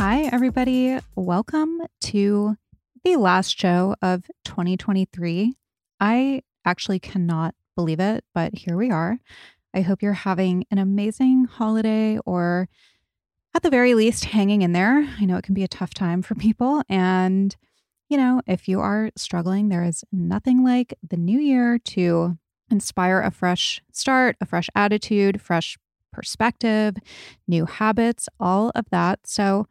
Hi, everybody. Welcome to the last show of 2023. I actually cannot believe it, but here we are. I hope you're having an amazing holiday or at the very least hanging in there. I know it can be a tough time for people. And, you know, if you are struggling, there is nothing like the new year to inspire a fresh start, a fresh attitude, fresh perspective, new habits, all of that. So,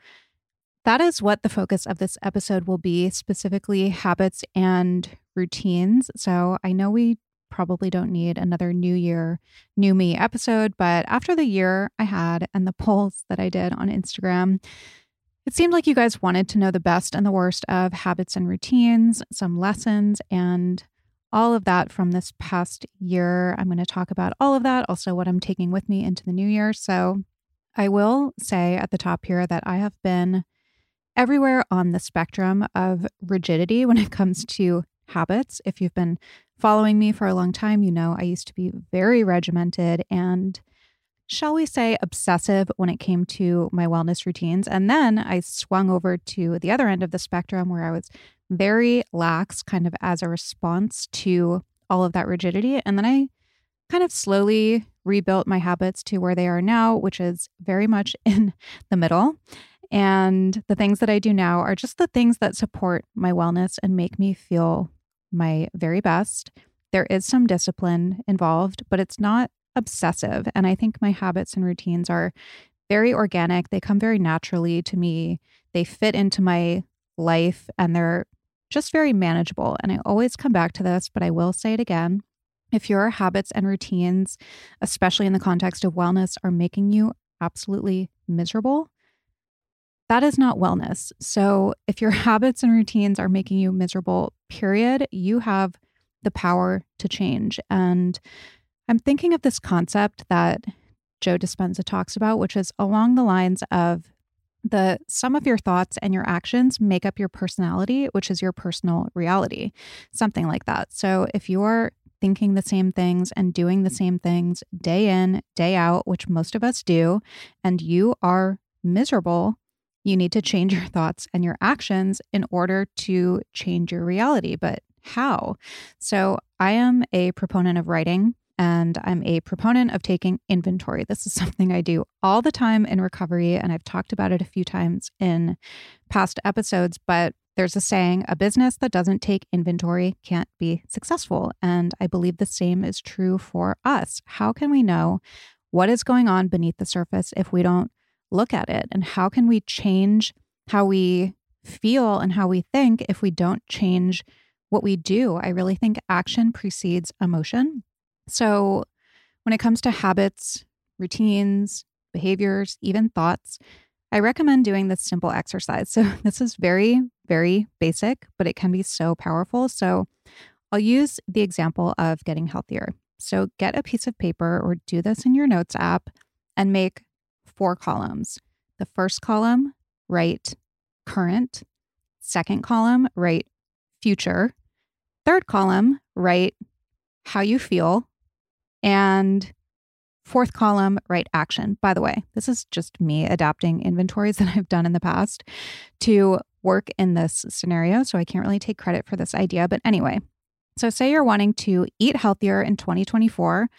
that is what the focus of this episode will be specifically habits and routines. So I know we probably don't need another New Year, New Me episode, but after the year I had and the polls that I did on Instagram, it seemed like you guys wanted to know the best and the worst of habits and routines, some lessons, and all of that from this past year. I'm going to talk about all of that, also what I'm taking with me into the new year. So I will say at the top here that I have been everywhere on the spectrum of rigidity when it comes to habits. If you've been following me for a long time, you know I used to be very regimented and, shall we say, obsessive when it came to my wellness routines. And then I swung over to the other end of the spectrum where I was very lax, kind of as a response to all of that rigidity. And then I kind of slowly rebuilt my habits to where they are now, which is very much in the middle. And the things that I do now are just the things that support my wellness and make me feel my very best. There is some discipline involved, but it's not obsessive. And I think my habits and routines are very organic. They come very naturally to me. They fit into my life and they're just very manageable. And I always come back to this, but I will say it again. If your habits and routines, especially in the context of wellness, are making you absolutely miserable, that is not wellness. So, if your habits and routines are making you miserable, period, you have the power to change. And I'm thinking of this concept that Joe Dispenza talks about, which is along the lines of the sum of your thoughts and your actions make up your personality, which is your personal reality, something like that. So, if you are thinking the same things and doing the same things day in, day out, which most of us do, and you are miserable, you need to change your thoughts and your actions in order to change your reality. But how? So, I am a proponent of writing and I'm a proponent of taking inventory. This is something I do all the time in recovery, and I've talked about it a few times in past episodes. But there's a saying a business that doesn't take inventory can't be successful. And I believe the same is true for us. How can we know what is going on beneath the surface if we don't look at it and how can we change how we feel and how we think if we don't change what we do. I really think action precedes emotion. So, when it comes to habits, routines, behaviors, even thoughts, I recommend doing this simple exercise. So, this is very, very basic, but it can be so powerful. So, I'll use the example of getting healthier. So, get a piece of paper or do this in your notes app and make four columns. The first column, write current. Second column, write future. Third column, write how you feel. And fourth column, write action. By the way, this is just me adapting inventories that I've done in the past to work in this scenario. So I can't really take credit for this idea. But anyway, so say you're wanting to eat healthier in 2024,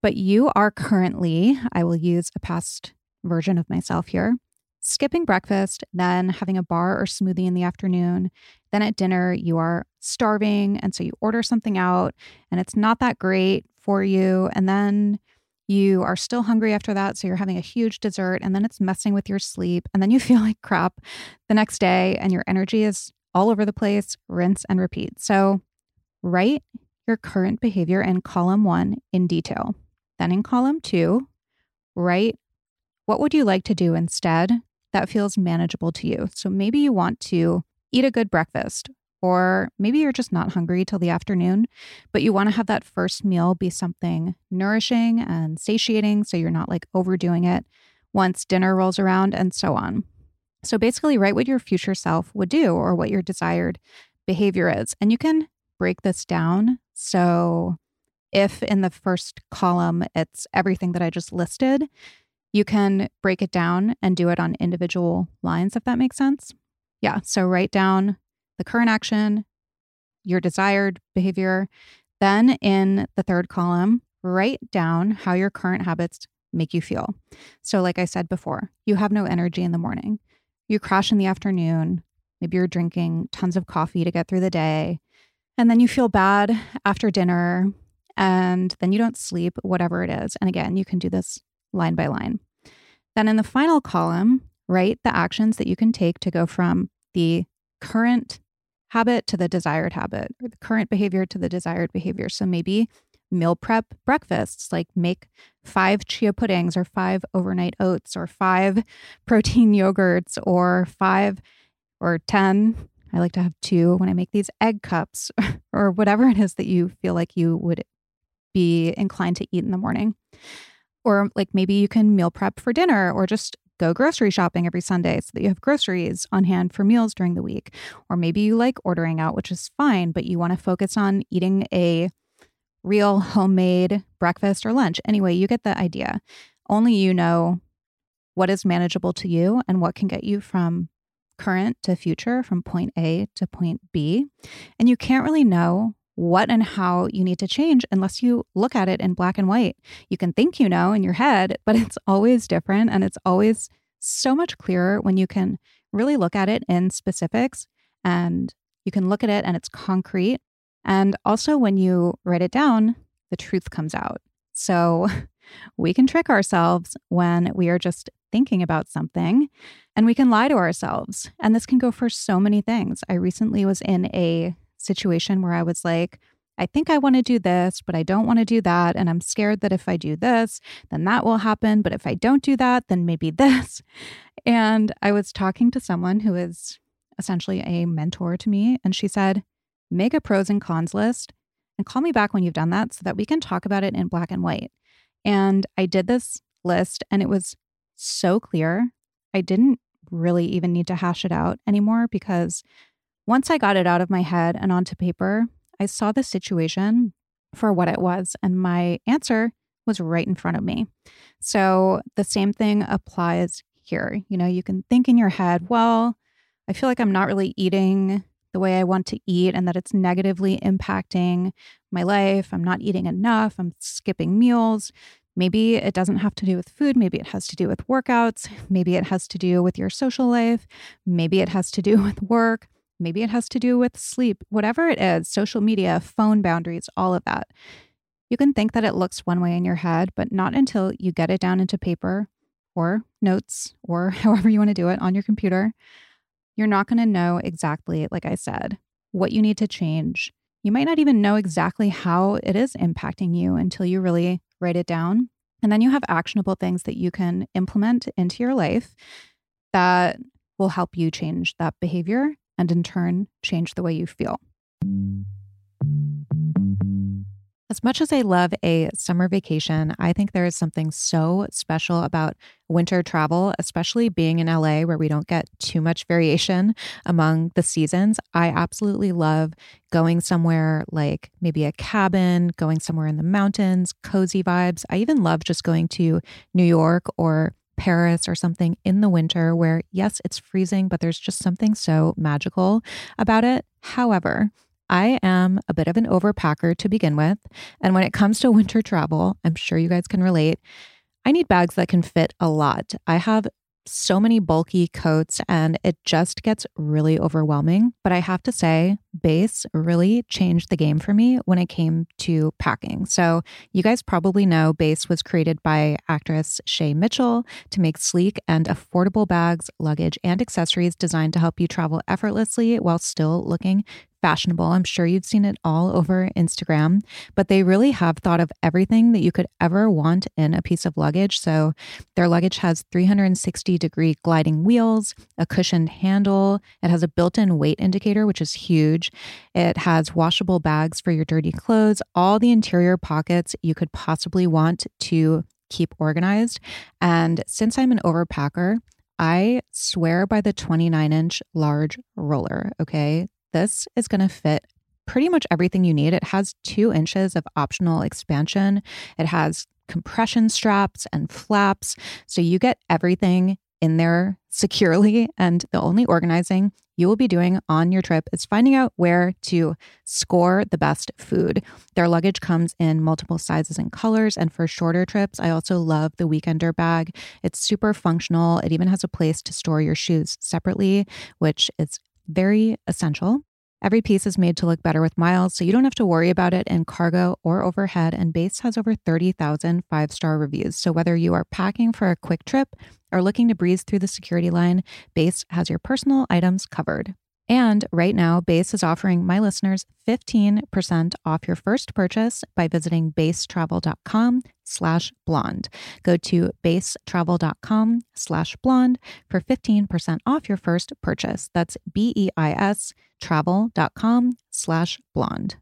but you are currently, I will use a past version of myself here. Skipping breakfast, then having a bar or smoothie in the afternoon. Then at dinner, you are starving. And so you order something out and it's not that great for you. And then you are still hungry after that. So you're having a huge dessert and then it's messing with your sleep. And then you feel like crap the next day and your energy is all over the place. Rinse and repeat. So write your current behavior in column one in detail. Then in column two, write what would you like to do instead that feels manageable to you? So maybe you want to eat a good breakfast, or maybe you're just not hungry till the afternoon, but you want to have that first meal be something nourishing and satiating so you're not like overdoing it once dinner rolls around and so on. So basically, write what your future self would do or what your desired behavior is. And you can break this down. So if in the first column it's everything that I just listed, you can break it down and do it on individual lines, if that makes sense. Yeah. So write down the current action, your desired behavior. Then in the third column, write down how your current habits make you feel. So, like I said before, you have no energy in the morning, you crash in the afternoon. Maybe you're drinking tons of coffee to get through the day. And then you feel bad after dinner and then you don't sleep, whatever it is. And again, you can do this line by line. Then in the final column, write the actions that you can take to go from the current habit to the desired habit, or the current behavior to the desired behavior. So maybe meal prep breakfasts, like make five chia puddings or five overnight oats or five protein yogurts or five or 10. I like to have two when I make these egg cups or whatever it is that you feel like you would be inclined to eat in the morning. Or like maybe you can meal prep for dinner or just go grocery shopping every Sunday so that you have groceries on hand for meals during the week. Or maybe you like ordering out, which is fine, but you want to focus on eating a real homemade breakfast or lunch. Anyway, you get the idea. Only you know what is manageable to you and what can get you from current to future, from point A to point B. And you can't really know what and how you need to change unless you look at it in black and white. You can think you know in your head, but it's always different and it's always so much clearer when you can really look at it in specifics and you can look at it and it's concrete. And also, when you write it down, the truth comes out. So we can trick ourselves when we are just thinking about something and we can lie to ourselves. And this can go for so many things. I recently was in a situation where I was like, I think I want to do this, but I don't want to do that. And I'm scared that if I do this, then that will happen. But if I don't do that, then maybe this. And I was talking to someone who is essentially a mentor to me. And she said, make a pros and cons list and call me back when you've done that so that we can talk about it in black and white. And I did this list and it was so clear. I didn't really even need to hash it out anymore because once I got it out of my head and onto paper, I saw the situation for what it was, and my answer was right in front of me. So the same thing applies here. You know, you can think in your head, well, I feel like I'm not really eating the way I want to eat and that it's negatively impacting my life. I'm not eating enough. I'm skipping meals. Maybe it doesn't have to do with food. Maybe it has to do with workouts. Maybe it has to do with your social life. Maybe it has to do with work. Maybe it has to do with sleep, whatever it is, social media, phone boundaries, all of that. You can think that it looks one way in your head, but not until you get it down into paper or notes or however you want to do it on your computer. You're not going to know exactly, like I said, what you need to change. You might not even know exactly how it is impacting you until you really write it down. And then you have actionable things that you can implement into your life that will help you change that behavior and in turn change the way you feel. As much as I love a summer vacation, I think there is something so special about winter travel, especially being in LA where we don't get too much variation among the seasons. I absolutely love going somewhere like maybe a cabin, going somewhere in the mountains, cozy vibes. I even love just going to New York or Paris or something in the winter where, yes, it's freezing, but there's just something so magical about it. However, I am a bit of an overpacker to begin with. And when it comes to winter travel, I'm sure you guys can relate. I need bags that can fit a lot. I have so many bulky coats and it just gets really overwhelming. But I have to say, Béis really changed the game for me when it came to packing. So, you guys probably know Béis was created by actress Shay Mitchell to make sleek and affordable bags, luggage, and accessories designed to help you travel effortlessly while still looking fashionable. I'm sure you've seen it all over Instagram, but they really have thought of everything that you could ever want in a piece of luggage. So their luggage has 360 degree gliding wheels, a cushioned handle, it has a built in weight indicator, which is huge. It has washable bags for your dirty clothes, all the interior pockets you could possibly want to keep organized. And since I'm an overpacker, I swear by the 29 inch large roller. Okay. This is going to fit pretty much everything you need. It has two inches of optional expansion, it has compression straps and flaps. So you get everything in there securely. And the only organizing you will be doing on your trip is finding out where to score the best food. Their luggage comes in multiple sizes and colors. And for shorter trips, I also love the Weekender bag. It's super functional. It even has a place to store your shoes separately, which is very essential. Every piece is made to look better with miles, so you don't have to worry about it in cargo or overhead. And Béis has over 30,000 five star reviews. So whether you are packing for a quick trip or looking to breeze through the security line, Béis has your personal items covered. And right now, Béis is offering my listeners 15% off your first purchase by visiting beistravel.com slash blonde. Go to beistravel.com slash blonde for 15% off your first purchase. That's B-E-I-S travel.com slash blonde.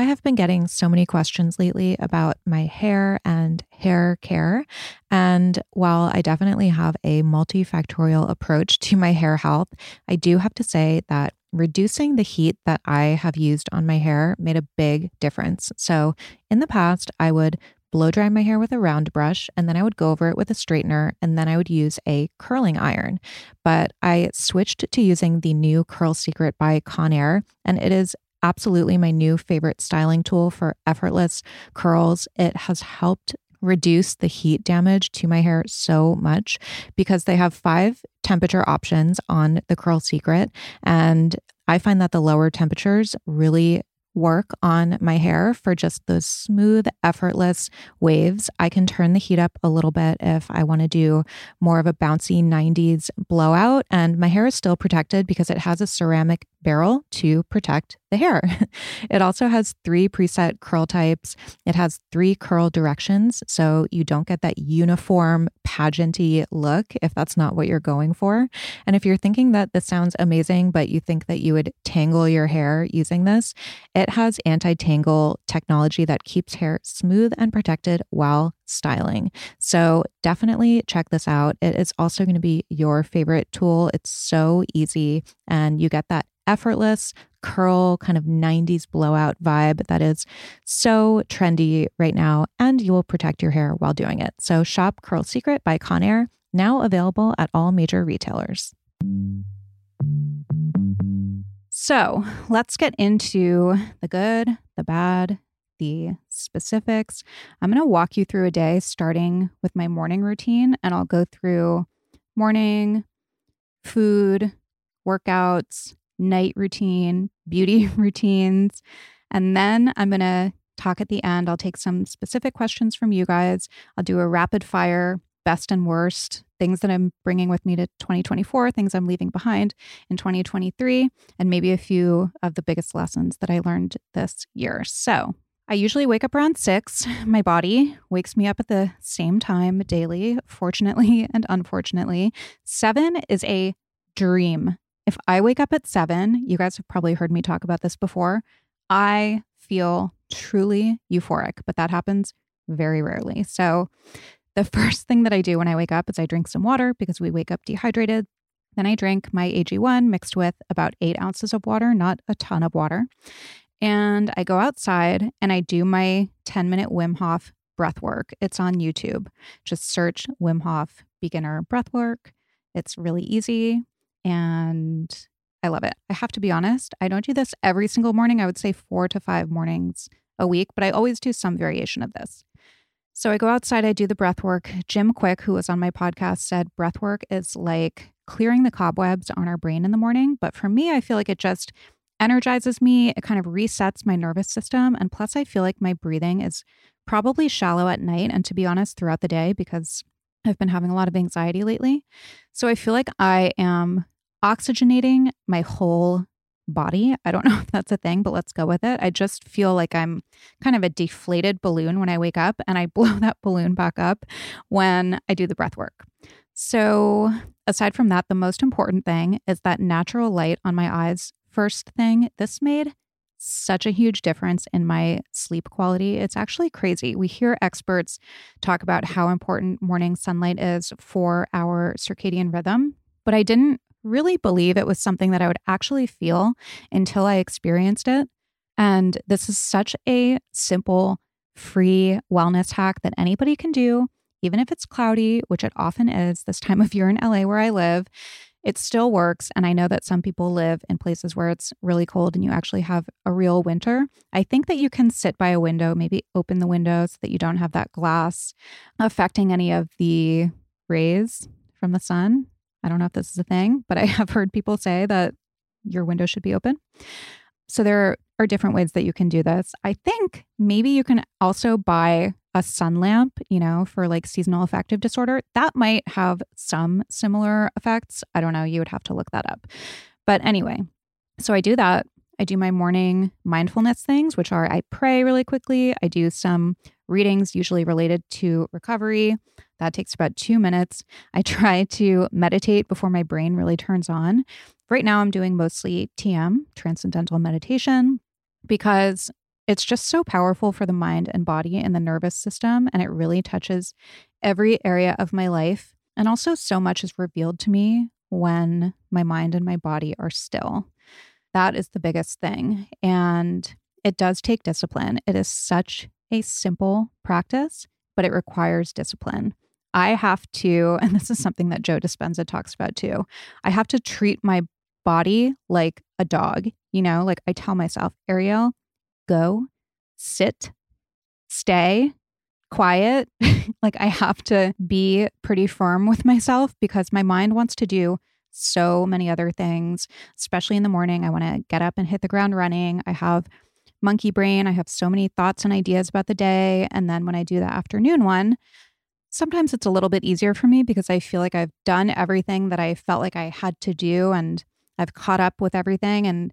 I have been getting so many questions lately about my hair and hair care. And while I definitely have a multifactorial approach to my hair health, I do have to say that reducing the heat that I have used on my hair made a big difference. So in the past, I would blow dry my hair with a round brush, and then I would go over it with a straightener, and then I would use a curling iron. But I switched to using the new Curl Secret by Conair, and it is absolutely my new favorite styling tool for effortless curls. It has helped reduce the heat damage to my hair so much because they have five temperature options on the Curl Secret. And I find that the lower temperatures really work on my hair for just those smooth, effortless waves. I can turn the heat up a little bit if I want to do more of a bouncy 90s blowout. And my hair is still protected because it has a ceramic barrel to protect the hair. it also has three preset curl types. It has three curl directions, so you don't get that uniform pageanty look if that's not what you're going for. And if you're thinking that this sounds amazing, but you think that you would tangle your hair using this, it has anti-tangle technology that keeps hair smooth and protected while styling. So definitely check this out. It is also going to be your favorite tool. It's so easy and you get that effortless curl kind of 90s blowout vibe that is so trendy right now and you will protect your hair while doing it. So shop Curl Secret by Conair, now available at all major retailers. So let's get into the good, the bad, the specifics. I'm going to walk you through a day starting with my morning routine, and I'll go through morning, food, workouts, night routine, beauty routines. And then I'm going to talk at the end. I'll take some specific questions from you guys. I'll do a rapid fire best and worst, things that I'm bringing with me to 2024, things I'm leaving behind in 2023, and maybe a few of the biggest lessons that I learned this year. So, I usually wake up around six. My body wakes me up at the same time daily, fortunately and unfortunately. Seven is a dream. If I wake up at seven, you guys have probably heard me talk about this before, I feel truly euphoric, but that happens very rarely. So, the first thing that I do when I wake up is I drink some water because we wake up dehydrated. Then I drink my AG1 mixed with about eight ounces of water, not a ton of water. And I go outside and I do my 10 minute Wim Hof breath work. It's on YouTube. Just search Wim Hof beginner breath work. It's really easy and I love it. I have to be honest, I don't do this every single morning. I would say four to five mornings a week, but I always do some variation of this. So I go outside, I do the breath work. Jim Kwik, who was on my podcast, said breath work is like clearing the cobwebs on our brain in the morning. But for me, I feel like it just energizes me. It kind of resets my nervous system. And plus, I feel like my breathing is probably shallow at night. And to be honest, throughout the day, because I've been having a lot of anxiety lately. So I feel like I am oxygenating my whole body. I don't know if that's a thing, but let's go with it. I just feel like I'm kind of a deflated balloon when I wake up, and I blow that balloon back up when I do the breath work. So, aside from that, the most important thing is that natural light on my eyes. First thing, this made such a huge difference in my sleep quality. It's actually crazy. We hear experts talk about how important morning sunlight is for our circadian rhythm, but I didn't really believe it was something that I would actually feel until I experienced it. And this is such a simple, free wellness hack that anybody can do, even if it's cloudy, which it often is this time of year in LA where I live. It still works. And I know that some people live in places where it's really cold and you actually have a real winter. I think that you can sit by a window, maybe open the window so that you don't have that glass affecting any of the rays from the sun. I don't know if this is a thing, but I have heard people say that your window should be open. So there are different ways that you can do this. I think maybe you can also buy a sun lamp, you know, for like seasonal affective disorder. That might have some similar effects. I don't know. You would have to look that up. But anyway, so I do that. I do my morning mindfulness things, which are I pray really quickly. I do some readings, usually related to recovery. That takes about two minutes. I try to meditate before my brain really turns on. Right now, I'm doing mostly TM, transcendental meditation, because it's just so powerful for the mind and body and the nervous system. And it really touches every area of my life. And also, so much is revealed to me when my mind and my body are still. That is the biggest thing. And it does take discipline. It is such a simple practice, but it requires discipline. I have to, and this is something that Joe Dispenza talks about too, I have to treat my body like a dog. You know, like I tell myself, Ariel, go, sit, stay, quiet. like I have to be pretty firm with myself because my mind wants to do so many other things, especially in the morning. I want to get up and hit the ground running. I have monkey brain. I have so many thoughts and ideas about the day. And then when I do the afternoon one, sometimes it's a little bit easier for me because I feel like I've done everything that I felt like I had to do and I've caught up with everything. And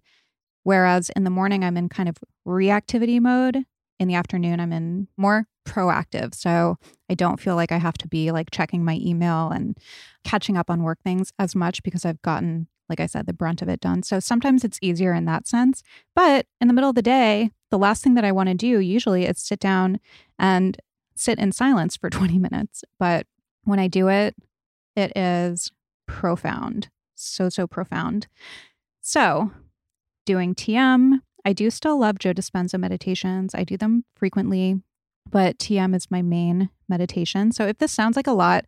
whereas in the morning, I'm in kind of reactivity mode, in the afternoon, I'm in more proactive. So I don't feel like I have to be like checking my email and catching up on work things as much because I've gotten like I said, the brunt of it done. So sometimes it's easier in that sense. But in the middle of the day, the last thing that I want to do usually is sit down and sit in silence for 20 minutes. But when I do it, it is profound. So, so profound. So, doing TM, I do still love Joe Dispenza meditations. I do them frequently, but TM is my main meditation. So, if this sounds like a lot,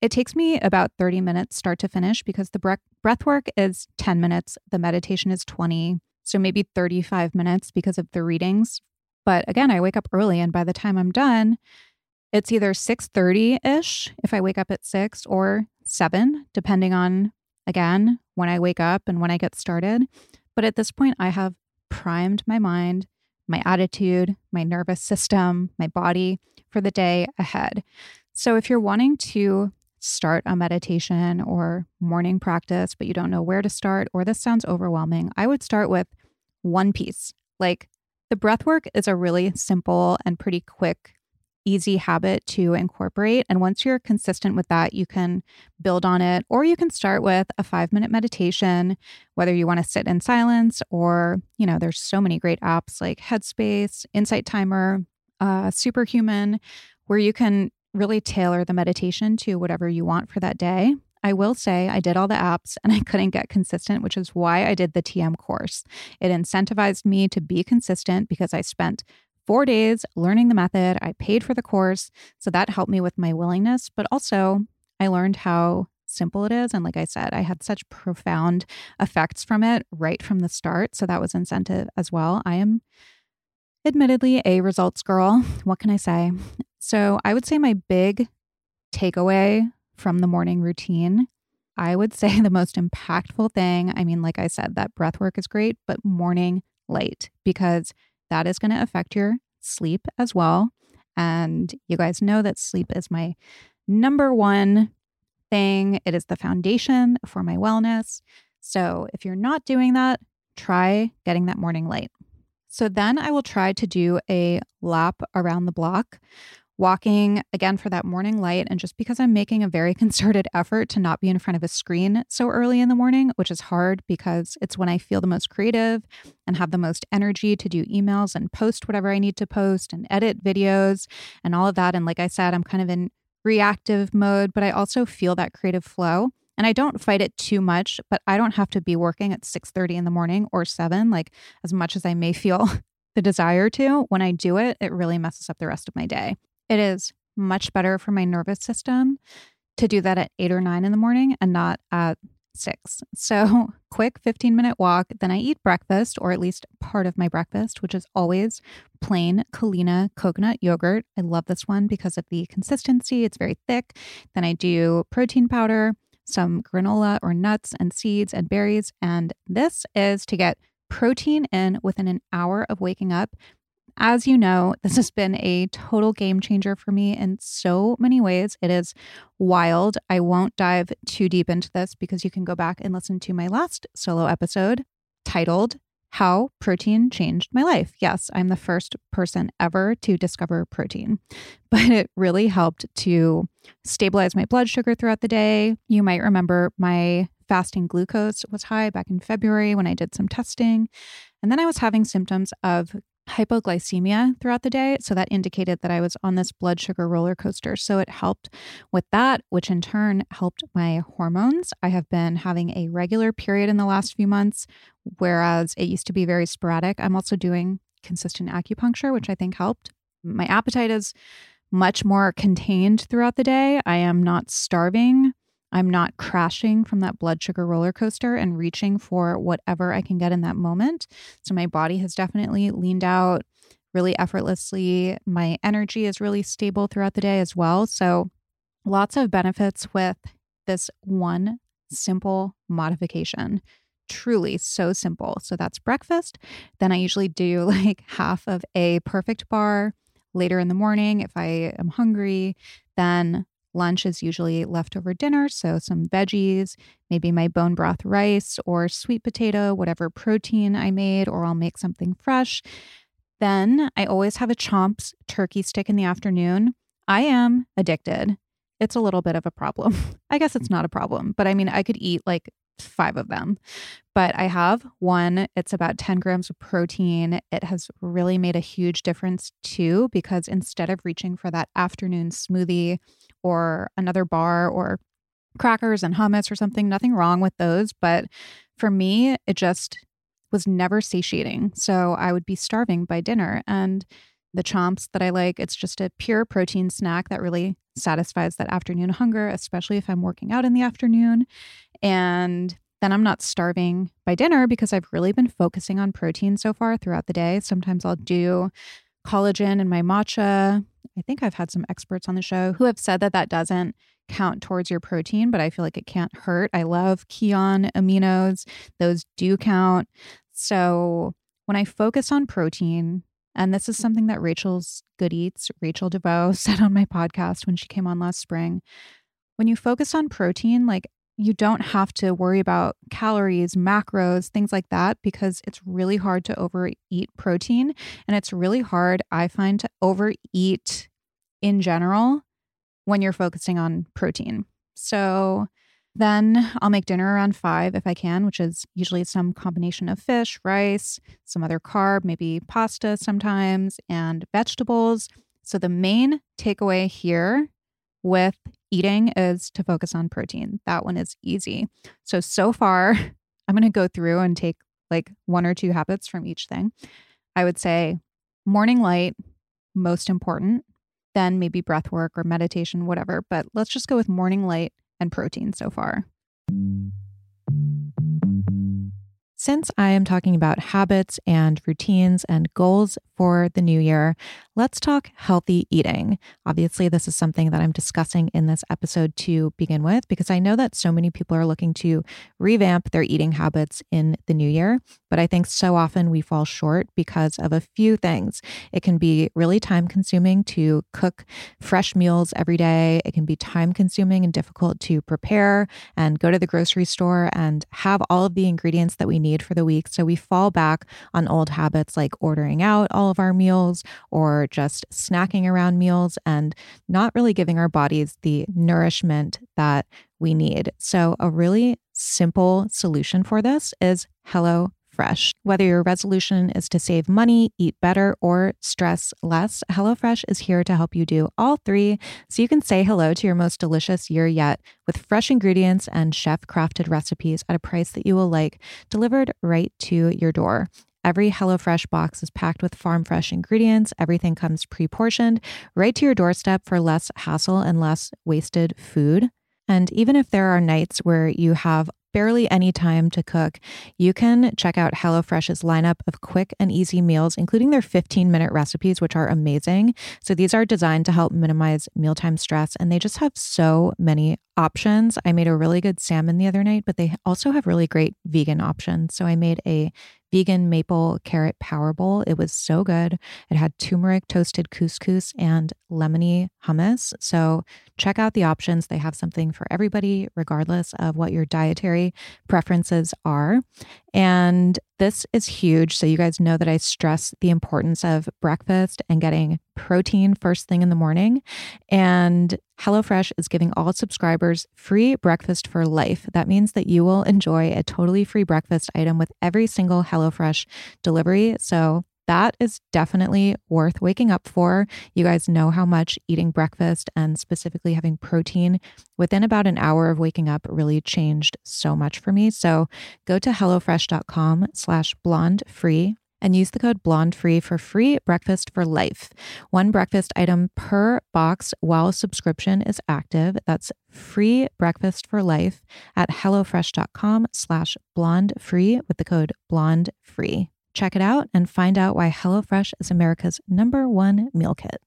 it takes me about 30 minutes start to finish because the breath work is 10 minutes, the meditation is 20, so maybe 35 minutes because of the readings. But again, I wake up early and by the time I'm done, it's either 6:30ish if I wake up at 6 or 7 depending on again when I wake up and when I get started. But at this point I have primed my mind, my attitude, my nervous system, my body for the day ahead. So if you're wanting to start a meditation or morning practice, but you don't know where to start, or this sounds overwhelming, I would start with one piece. Like the breath work is a really simple and pretty quick, easy habit to incorporate. And once you're consistent with that, you can build on it, or you can start with a five minute meditation, whether you want to sit in silence or, you know, there's so many great apps like Headspace, Insight Timer, uh, Superhuman, where you can really tailor the meditation to whatever you want for that day. I will say I did all the apps and I couldn't get consistent, which is why I did the TM course. It incentivized me to be consistent because I spent four days learning the method. I paid for the course. So that helped me with my willingness, but also I learned how simple it is. And like I said, I had such profound effects from it right from the start. So that was incentive as well. I am admittedly a results girl. What can I say? So I would say my big takeaway from the morning routine, I would say the most impactful thing. I mean, like I said, that breath work is great, but morning light, because that is going to affect your sleep as well. And you guys know that sleep is my number one thing. It is the foundation for my wellness. So if you're not doing that, try getting that morning light. So then I will try to do a lap around the block, walking again for that morning light. And just because I'm making a very concerted effort to not be in front of a screen so early in the morning, which is hard because it's when I feel the most creative and have the most energy to do emails and post whatever I need to post and edit videos and all of that. And like I said, I'm kind of in reactive mode, but I also feel that creative flow. And I don't fight it too much, but I don't have to be working at 6:30 in the morning or 7 like as much as I may feel the desire to. When I do it, it really messes up the rest of my day. It is much better for my nervous system to do that at 8 or 9 in the morning and not at six. So, quick 15 minute walk. Then I eat breakfast, or at least part of my breakfast, which is always plain Culina coconut yogurt. I love this one because of the consistency, it's very thick. Then I do protein powder, some granola or nuts and seeds and berries. And this is to get protein in within an hour of waking up as you know, this has been a total game changer for me in so many ways. It is wild. I won't dive too deep into this because you can go back and listen to my last solo episode titled How Protein Changed My Life. Yes, I'm the first person ever to discover protein, but it really helped to stabilize my blood sugar throughout the day. You might remember my fasting glucose was high back in February when I did some testing. And then I was having symptoms of hypoglycemia throughout the day. So that indicated that I was on this blood sugar roller coaster. So it helped with that, which in turn helped my hormones. I have been having a regular period in the last few months, whereas it used to be very sporadic. I'm also doing consistent acupuncture, which I think helped. My appetite is much more contained throughout the day. I am not starving I'm not crashing from that blood sugar roller coaster and reaching for whatever I can get in that moment. So my body has definitely leaned out really effortlessly. My energy is really stable throughout the day as well. So lots of benefits with this one simple modification. Truly so simple. So that's breakfast. Then I usually do like half of a perfect bar later in the morning if I am hungry. Then Lunch is usually leftover dinner, so some veggies, maybe my bone broth rice or sweet potato, whatever protein I made, or I'll make something fresh. Then I always have a Chomps turkey stick in the afternoon. I am addicted. It's a little bit of a problem. I guess it's not a problem, but I mean, I could eat like five of them. But I have one. It's about 10 grams of protein. It has really made a huge difference too, because instead of reaching for that afternoon smoothie or another bar or crackers and hummus or something, nothing wrong with those. But for me, it just was never satiating. So I would be starving by dinner. And the chomps that I like, it's just a pure protein snack that really satisfies that afternoon hunger, especially if I'm working out in the afternoon. And then I'm not starving by dinner because I've really been focusing on protein so far throughout the day. Sometimes I'll do collagen in my matcha. I think I've had some experts on the show who have said that that doesn't count towards your protein, but I feel like it can't hurt. I love Kion aminos, those do count. So when I focus on protein, and this is something that Rachel's Good Eats, Rachael DeVaux, said on my podcast when she came on last spring. When you focus on protein, like you don't have to worry about calories, macros, things like that, because it's really hard to overeat protein. And it's really hard, I find, to overeat in general when you're focusing on protein. So then I'll make dinner around five if I can, which is usually some combination of fish, rice, some other carb, maybe pasta sometimes, and vegetables. So the main takeaway here with eating is to focus on protein. That one is easy. So, so far, I'm going to go through and take like one or two habits from each thing. I would say morning light, most important, then maybe breath work or meditation, whatever. But let's just go with morning light and protein so far. Since I am talking about habits and routines and goals for the new year, let's talk healthy eating. Obviously, this is something that I'm discussing in this episode to begin with, because I know that so many people are looking to revamp their eating habits in the new year. But I think so often we fall short because of a few things. It can be really time consuming to cook fresh meals every day, it can be time consuming and difficult to prepare and go to the grocery store and have all of the ingredients that we need need for the week. So we fall back on old habits like ordering out all of our meals or just snacking around meals and not really giving our bodies the nourishment that we need. So, a really simple solution for this is Hello HelloFresh. Whether your resolution is to save money, eat better, or stress less, HelloFresh is here to help you do all three so you can say hello to your most delicious year yet with fresh ingredients and chef crafted recipes at a price that you will like, delivered right to your door. Every HelloFresh box is packed with farm fresh ingredients. Everything comes pre portioned right to your doorstep for less hassle and less wasted food. And even if there are nights where you have barely any time to cook, you can check out HelloFresh's lineup of quick and easy meals, including their 15 minute recipes, which are amazing. So these are designed to help minimize mealtime stress, and they just have so many options. I made a really good salmon the other night, but they also have really great vegan options. So I made a vegan maple carrot power bowl. It was so good. It had turmeric toasted couscous and lemony hummus. So check out the options. They have something for everybody, regardless of what your dietary preferences are. And this is huge. So, you guys know that I stress the importance of breakfast and getting protein first thing in the morning. And HelloFresh is giving all subscribers free breakfast for life. That means that you will enjoy a totally free breakfast item with every single HelloFresh delivery. So, that is definitely worth waking up for. You guys know how much eating breakfast and specifically having protein within about an hour of waking up really changed so much for me. So go to HelloFresh.com slash blonde free and use the code blonde free for free breakfast for life. One breakfast item per box while subscription is active. That's free breakfast for life at HelloFresh.com slash blonde free with the code blonde free. Check it out and find out why HelloFresh is America's number one meal kit.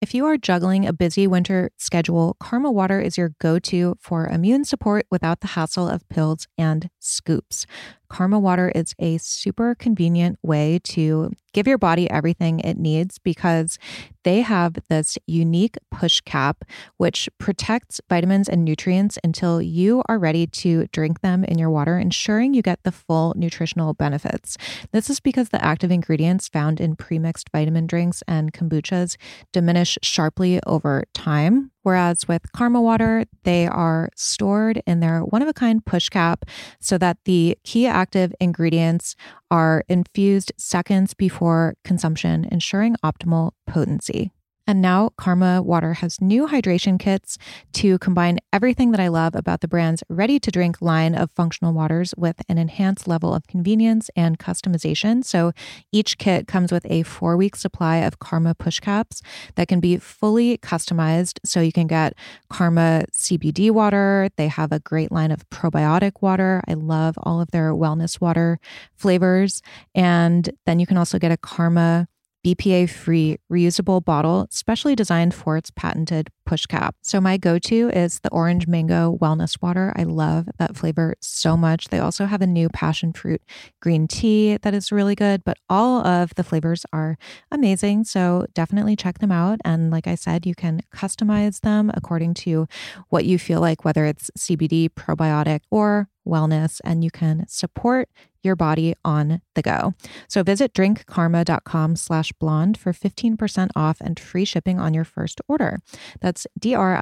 If you are juggling a busy winter schedule, Karma Water is your go to for immune support without the hassle of pills and scoops. Karma Water is a super convenient way to give your body everything it needs because they have this unique push cap, which protects vitamins and nutrients until you are ready to drink them in your water, ensuring you get the full nutritional benefits. This is because the active ingredients found in premixed vitamin drinks and kombuchas diminish sharply over time. Whereas with Karma Water, they are stored in their one of a kind push cap so that the key active ingredients are infused seconds before consumption, ensuring optimal potency. And now Karma Water has new hydration kits to combine everything that I love about the brand's ready to drink line of functional waters with an enhanced level of convenience and customization. So each kit comes with a four week supply of Karma push caps that can be fully customized. So you can get Karma CBD water. They have a great line of probiotic water. I love all of their wellness water flavors. And then you can also get a Karma BPA free reusable bottle, specially designed for its patented push cap. So, my go to is the orange mango wellness water. I love that flavor so much. They also have a new passion fruit green tea that is really good, but all of the flavors are amazing. So, definitely check them out. And like I said, you can customize them according to what you feel like, whether it's CBD, probiotic, or wellness, and you can support your body on the go. So visit drinkkarma.com slash blonde for 15% off and free shipping on your first order. That's D-R-I-N-K-K-A-R-M-A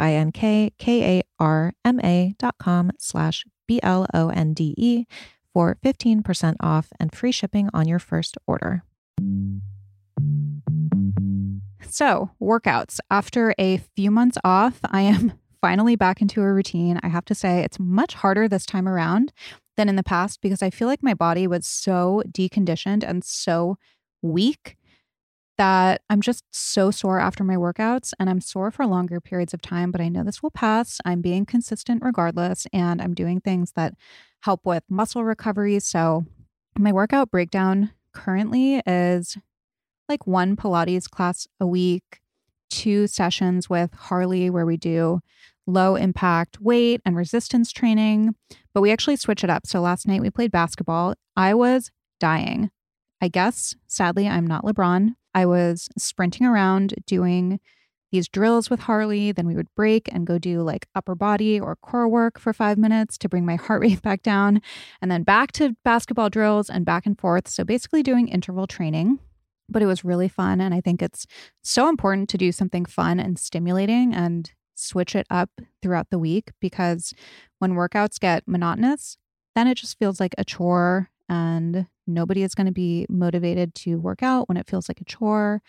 dot com slash B-L-O-N-D-E for 15% off and free shipping on your first order. So, workouts. After a few months off, I am finally back into a routine. I have to say, it's much harder this time around than in the past because I feel like my body was so deconditioned and so weak that I'm just so sore after my workouts and I'm sore for longer periods of time, but I know this will pass. I'm being consistent regardless, and I'm doing things that help with muscle recovery. So, my workout breakdown currently is like one Pilates class a week, two sessions with Harley where we do low impact weight and resistance training, but we actually switch it up. So last night we played basketball. I was dying. I guess, sadly, I'm not LeBron. I was sprinting around doing these drills with Harley. Then we would break and go do like upper body or core work for five minutes to bring my heart rate back down. And then back to basketball drills and back and forth. So basically doing interval training. But it was really fun. And I think it's so important to do something fun and stimulating and switch it up throughout the week because when workouts get monotonous, then it just feels like a chore and nobody is going to be motivated to work out when it feels like a chore.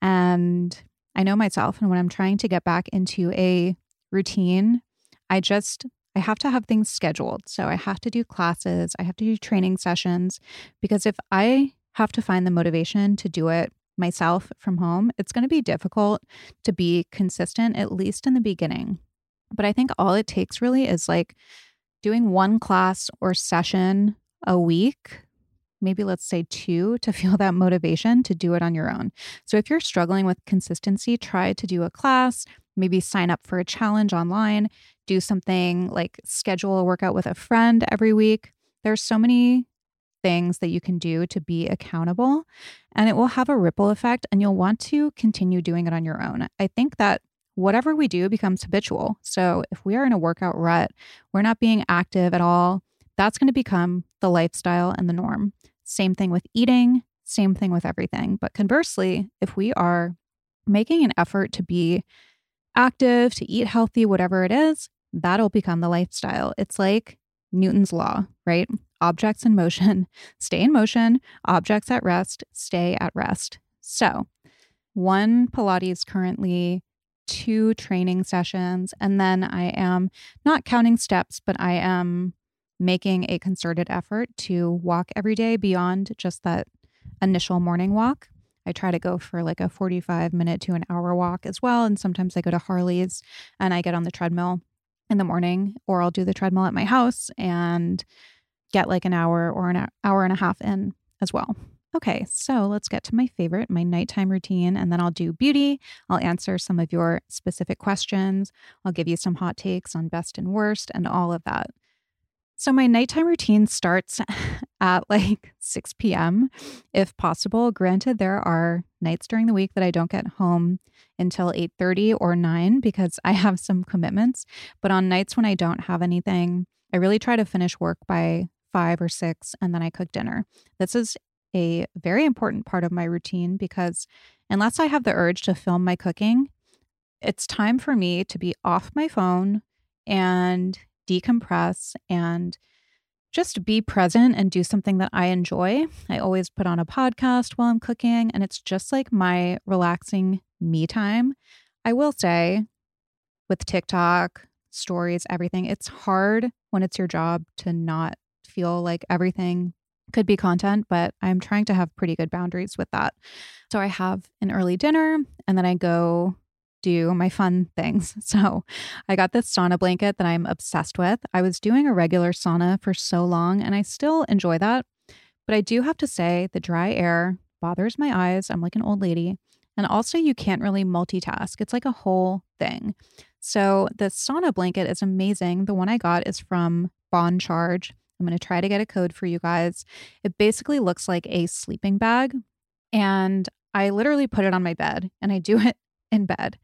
And I know myself, and when I'm trying to get back into a routine, I just I have to have things scheduled. So I have to do classes, I have to do training sessions because if I have to find the motivation to do it myself from home, it's going to be difficult to be consistent, at least in the beginning. But I think all it takes really is like doing one class or session a week, maybe let's say two, to feel that motivation to do it on your own. So if you're struggling with consistency, try to do a class, maybe sign up for a challenge online, do something like schedule a workout with a friend every week. There's so many things that you can do to be accountable and it will have a ripple effect and you'll want to continue doing it on your own. I think that whatever we do becomes habitual. So if we are in a workout rut, we're not being active at all, that's going to become the lifestyle and the norm. Same thing with eating, same thing with everything. But conversely, if we are making an effort to be active, to eat healthy, whatever it is, that'll become the lifestyle. It's like Newton's law, right? Objects in motion stay in motion, objects at rest stay at rest. So, one Pilates currently, two training sessions, and then I am not counting steps, but I am making a concerted effort to walk every day beyond just that initial morning walk. I try to go for like a 45 minute to an hour walk as well. And sometimes I go to Harley's and I get on the treadmill in the morning, or I'll do the treadmill at my house and get like an hour or an hour and a half in as well. Okay, so let's get to my favorite, my nighttime routine, and then I'll do beauty. I'll answer some of your specific questions. I'll give you some hot takes on best and worst and all of that. So my nighttime routine starts at like 6 p.m. if possible. Granted, there are nights during the week that I don't get home until 8:30 or 9 because I have some commitments, but on nights when I don't have anything, I really try to finish work by 5 or 6 and then I cook dinner. This is a very important part of my routine because unless I have the urge to film my cooking, it's time for me to be off my phone and decompress and just be present and do something that I enjoy. I always put on a podcast while I'm cooking, and it's just like my relaxing me time. I will say, with TikTok, stories, everything, it's hard when it's your job to not feel like everything could be content, but I'm trying to have pretty good boundaries with that. So I have an early dinner and then I go do my fun things. So I got this sauna blanket that I'm obsessed with. I was doing a regular sauna for so long and I still enjoy that. But I do have to say, the dry air bothers my eyes. I'm like an old lady. And also, you can't really multitask, it's like a whole thing. So, the sauna blanket is amazing. The one I got is from Bon Charge. I'm going to try to get a code for you guys. It basically looks like a sleeping bag. And I literally put it on my bed and I do it in bed.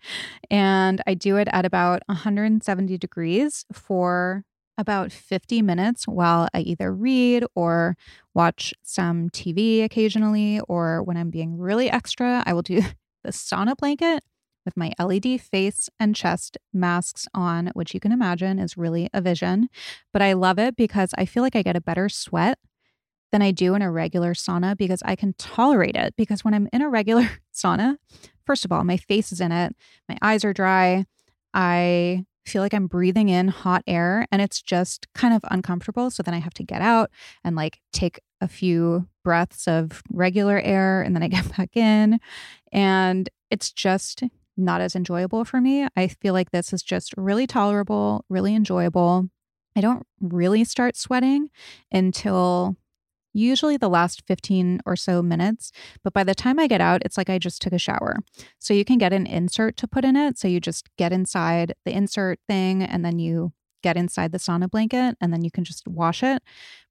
And I do it at about 170 degrees for about 50 minutes while I either read or watch some TV occasionally, or when I'm being really extra, I will do the sauna blanket with my LED face and chest masks on, which you can imagine is really a vision. But I love it because I feel like I get a better sweat than I do in a regular sauna because I can tolerate it. Because when I'm in a regular sauna, first of all, my face is in it, my eyes are dry. I feel like I'm breathing in hot air and it's just kind of uncomfortable. So then I have to get out and like take a few breaths of regular air and then I get back in. And it's just not as enjoyable for me. I feel like this is just really tolerable, really enjoyable. I don't really start sweating until usually the last 15 or so minutes. But by the time I get out, it's like I just took a shower. So you can get an insert to put in it. So you just get inside the insert thing and then you get inside the sauna blanket and then you can just wash it.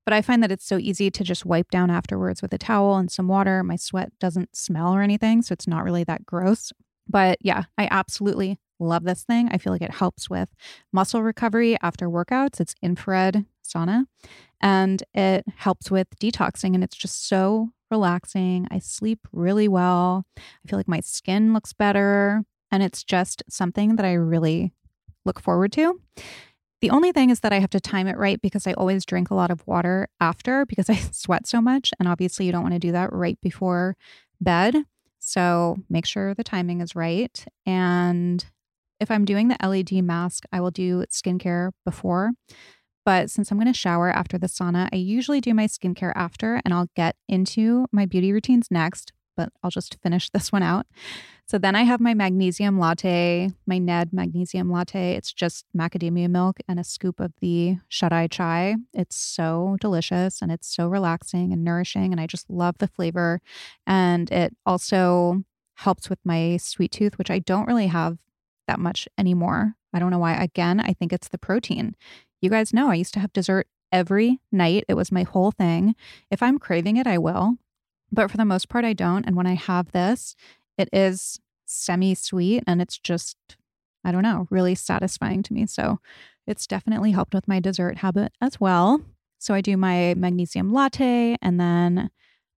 But I find that it's so easy to just wipe down afterwards with a towel and some water. My sweat doesn't smell or anything. So it's not really that gross. But yeah, I absolutely love this thing. I feel like it helps with muscle recovery after workouts. It's infrared sauna and it helps with detoxing and it's just so relaxing. I sleep really well. I feel like my skin looks better and it's just something that I really look forward to. The only thing is that I have to time it right because I always drink a lot of water after because I sweat so much. And obviously, you don't want to do that right before bed. So make sure the timing is right. And if I'm doing the LED mask, I will do skincare before. But since I'm going to shower after the sauna, I usually do my skincare after and I'll get into my beauty routines next, but I'll just finish this one out. So then I have my magnesium latte, my Ned magnesium latte. It's just macadamia milk and a scoop of the shut eye chai. It's so delicious and it's so relaxing and nourishing. And I just love the flavor. And it also helps with my sweet tooth, which I don't really have that much anymore. I don't know why. Again, I think it's the protein. You guys know I used to have dessert every night. It was my whole thing. If I'm craving it, I will. But for the most part, I don't. And when I have this, it is semi sweet and it's just, I don't know, really satisfying to me. So it's definitely helped with my dessert habit as well. So I do my magnesium latte and then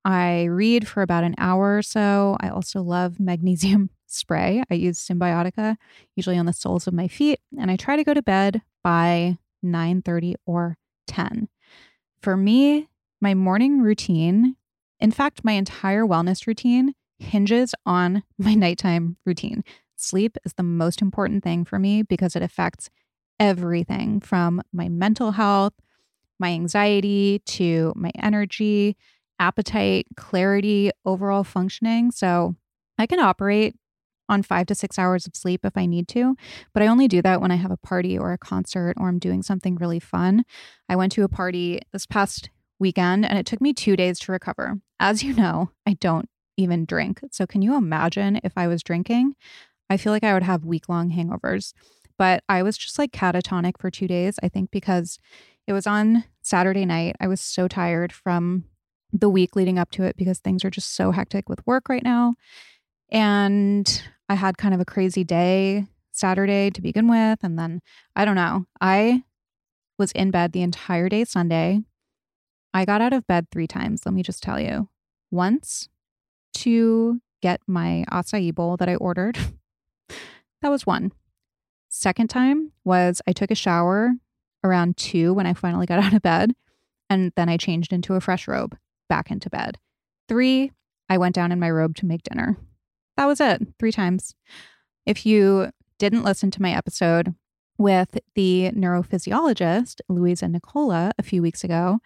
I read for about an hour or so. I also love magnesium spray. I use Symbiotica usually on the soles of my feet, and I try to go to bed by 9:30 or 10. For me, my morning routine, in fact, my entire wellness routine hinges on my nighttime routine. Sleep is the most important thing for me because it affects everything from my mental health, my anxiety to my energy, appetite, clarity, overall functioning. So I can operate on five to six hours of sleep if I need to. But I only do that when I have a party or a concert or I'm doing something really fun. I went to a party this past weekend and it took me two days to recover. As you know, I don't even drink. So can you imagine if I was drinking? I feel like I would have week long hangovers. But I was just like catatonic for two days, I think, because it was on Saturday night. I was so tired from the week leading up to it because things are just so hectic with work right now. And I had kind of a crazy day Saturday to begin with. And then I don't know, I was in bed the entire day Sunday. I got out of bed three times, let me just tell you. Once to get my acai bowl that I ordered. that was one. Second time was I took a shower around two when I finally got out of bed. And then I changed into a fresh robe back into bed. Three, I went down in my robe to make dinner. That was it, three times. If you didn't listen to my episode with the neurophysiologist, Louisa Nicola, a few weeks ago,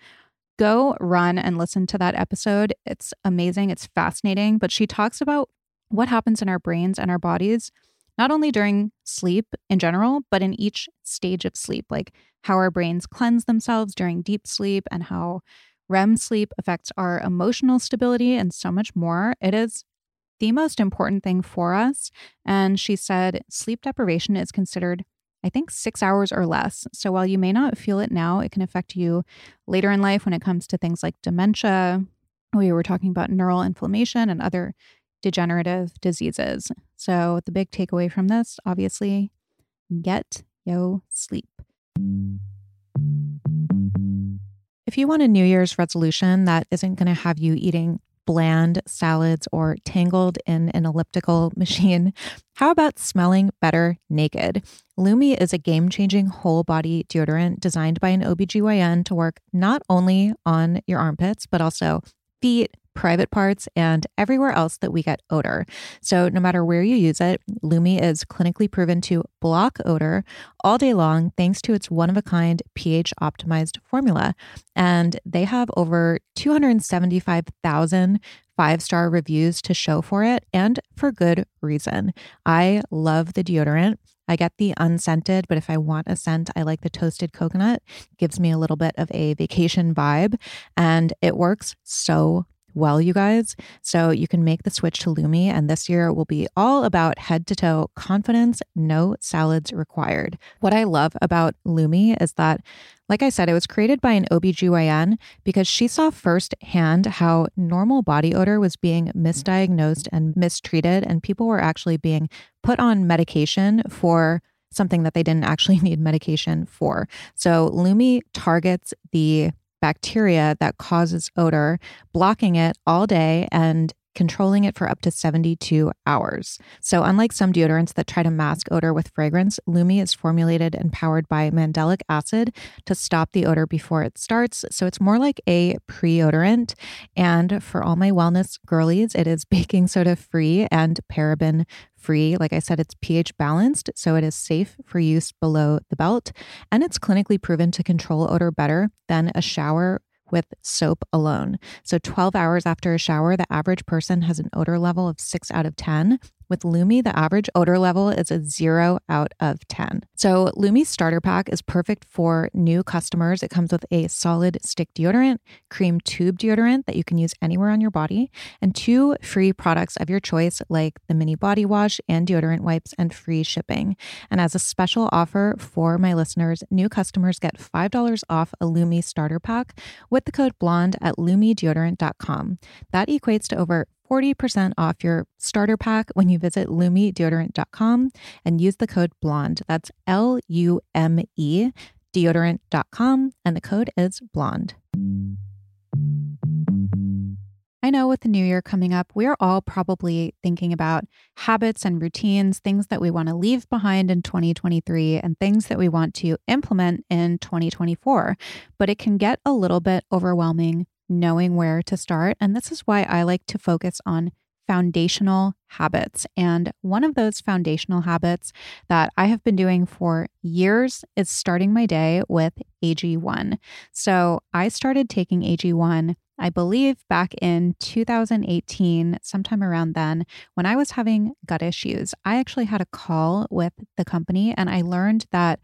go run and listen to that episode. It's amazing, it's fascinating. But she talks about what happens in our brains and our bodies, not only during sleep in general, but in each stage of sleep, like how our brains cleanse themselves during deep sleep and how REM sleep affects our emotional stability and so much more. It is the most important thing for us. And she said sleep deprivation is considered, I think, six hours or less. So while you may not feel it now, it can affect you later in life when it comes to things like dementia. We were talking about neural inflammation and other degenerative diseases. So the big takeaway from this, obviously, get yo sleep. If you want a New Year's resolution that isn't going to have you eating bland salads or tangled in an elliptical machine. How about smelling better naked? Lume is a game changing whole body deodorant designed by an OBGYN to work not only on your armpits, but also feet, private parts, and everywhere else that we get odor. So, no matter where you use it, Lume is clinically proven to block odor all day long thanks to its one of a kind pH optimized formula. And they have over 275,000 five star reviews to show for it, and for good reason. I love the deodorant. I get the unscented, but if I want a scent, I like the toasted coconut. It gives me a little bit of a vacation vibe, and it works so well, you guys. So you can make the switch to Lume. and this year will be all about head to toe confidence, no salads required. What I love about Lume is that like I said, it was created by an OBGYN because she saw firsthand how normal body odor was being misdiagnosed and mistreated, and people were actually being put on medication for something that they didn't actually need medication for. So Lume targets the bacteria that causes odor, blocking it all day and controlling it for up to 72 hours. So, unlike some deodorants that try to mask odor with fragrance, Lume is formulated and powered by mandelic acid to stop the odor before it starts. So, it's more like a pre odorant. And for all my wellness girlies, it is baking soda free and paraben free. Like I said, it's pH balanced, so it is safe for use below the belt. And it's clinically proven to control odor better than a shower with soap alone. So, 12 hours after a shower, the average person has an odor level of 6 out of 10. With Lume, the average odor level is a zero out of 10. So, Lume's starter pack is perfect for new customers. It comes with a solid stick deodorant, cream tube deodorant that you can use anywhere on your body, and two free products of your choice, like the mini body wash and deodorant wipes, and free shipping. And as a special offer for my listeners, new customers get $5 off a Lume starter pack with the code BLONDE at lumedeodorant.com. That equates to over 40% off your starter pack when you visit lumedeodorant.com and use the code BLONDE. That's L U M E deodorant.com and the code is BLONDE. I know with the new year coming up, we are all probably thinking about habits and routines, things that we want to leave behind in 2023 and things that we want to implement in 2024. But it can get a little bit overwhelming knowing where to start. And this is why I like to focus on foundational habits. And one of those foundational habits that I have been doing for years is starting my day with AG1. So I started taking AG1. I believe back in 2018, sometime around then, when I was having gut issues, I actually had a call with the company and I learned that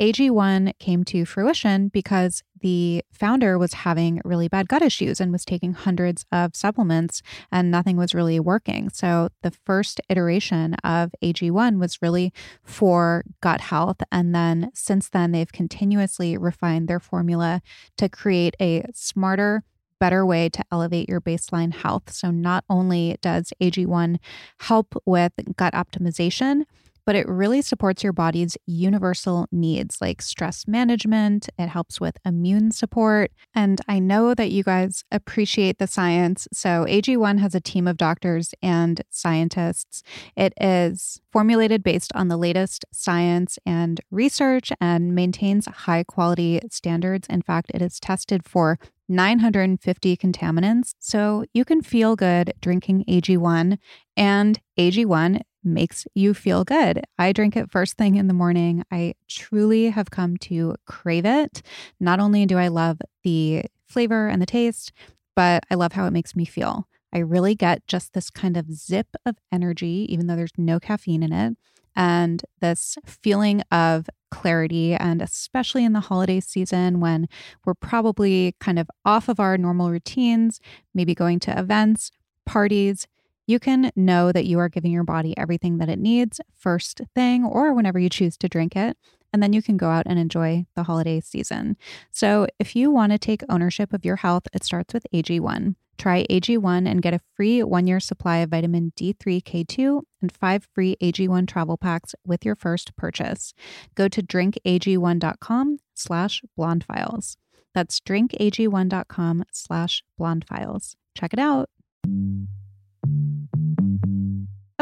AG1 came to fruition because the founder was having really bad gut issues and was taking hundreds of supplements and nothing was really working. So the first iteration of AG1 was really for gut health. And then since then, they've continuously refined their formula to create a smarter, better way to elevate your baseline health. So not only does AG1 help with gut optimization, but it really supports your body's universal needs like stress management. It helps with immune support. And I know that you guys appreciate the science. So, AG1 has a team of doctors and scientists. It is formulated based on the latest science and research and maintains high quality standards. In fact, it is tested for 950 contaminants. So you can feel good drinking AG1, and AG1 makes you feel good. I drink it first thing in the morning. I truly have come to crave it. Not only do I love the flavor and the taste, but I love how it makes me feel. I really get just this kind of zip of energy, even though there's no caffeine in it, and this feeling of clarity. And especially in the holiday season when we're probably kind of off of our normal routines, maybe going to events, parties, you can know that you are giving your body everything that it needs first thing or whenever you choose to drink it. And then you can go out and enjoy the holiday season. So, if you want to take ownership of your health, it starts with AG1. Try AG1 and get a free one year supply of vitamin D3, K2, and five free AG1 travel packs with your first purchase. Go to drinkag1.com slash blondefiles. That's drinkag1.com slash blondefiles. Check it out.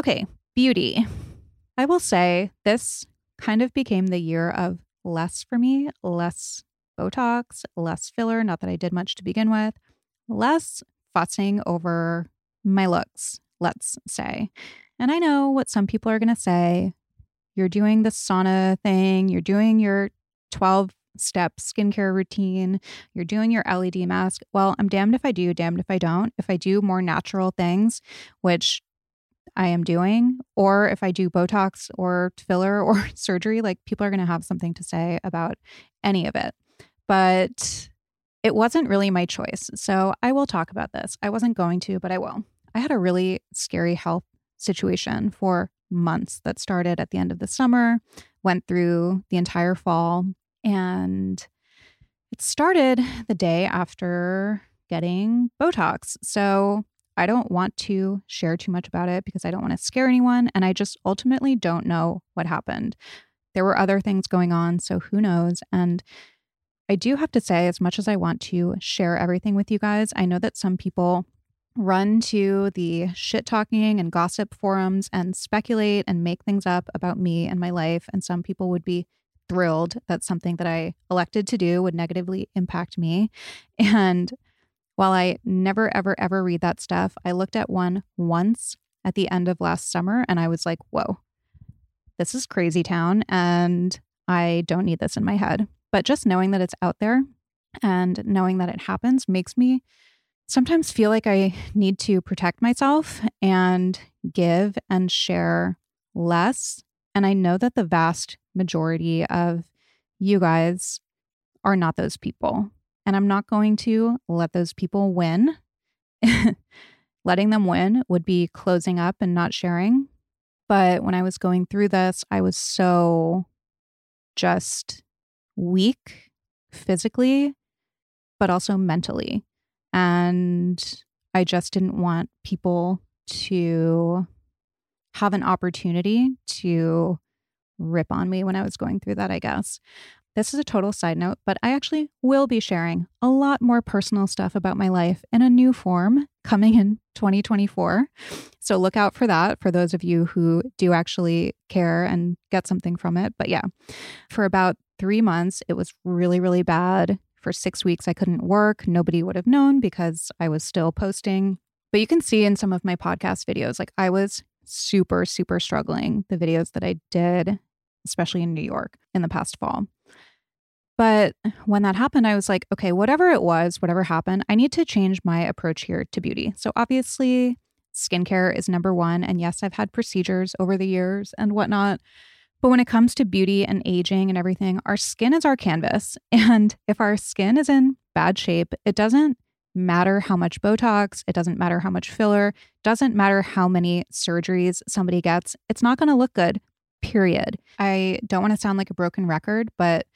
Okay, beauty. I will say this kind of became the year of less for me, less Botox, less filler, not that I did much to begin with, less fussing over my looks, let's say. And I know what some people are going to say. You're doing the sauna thing, you're doing your 12 step skincare routine, you're doing your LED mask. Well, I'm damned if I do, damned if I don't. If I do more natural things, which I am doing, or if I do Botox or filler or surgery, like people are going to have something to say about any of it. But it wasn't really my choice. So I will talk about this. I wasn't going to, but I will. I had a really scary health situation for months that started at the end of the summer, went through the entire fall, and it started the day after getting Botox. So I don't want to share too much about it because I don't want to scare anyone. And I just ultimately don't know what happened. There were other things going on. So who knows? And I do have to say, as much as I want to share everything with you guys, I know that some people run to the shit talking and gossip forums and speculate and make things up about me and my life. And some people would be thrilled that something that I elected to do would negatively impact me. And while I never, ever, ever read that stuff, I looked at one once at the end of last summer and I was like, whoa, this is crazy town. And I don't need this in my head. But just knowing that it's out there and knowing that it happens makes me sometimes feel like I need to protect myself and give and share less. And I know that the vast majority of you guys are not those people. And I'm not going to let those people win. Letting them win would be closing up and not sharing. But when I was going through this, I was so just weak physically, but also mentally. And I just didn't want people to have an opportunity to rip on me when I was going through that, I guess. This is a total side note, but I actually will be sharing a lot more personal stuff about my life in a new form coming in 2024. So look out for that for those of you who do actually care and get something from it. But yeah, for about three months, it was really, really bad. For six weeks, I couldn't work. Nobody would have known because I was still posting. But you can see in some of my podcast videos, like I was super, super struggling, the videos that I did, especially in New York in the past fall. But when that happened, I was like, okay, whatever it was, whatever happened, I need to change my approach here to beauty. So obviously, skincare is number one. And yes, I've had procedures over the years and whatnot. But when it comes to beauty and aging and everything, our skin is our canvas. And if our skin is in bad shape, it doesn't matter how much Botox, it doesn't matter how much filler, doesn't matter how many surgeries somebody gets, it's not going to look good, period. I don't want to sound like a broken record, but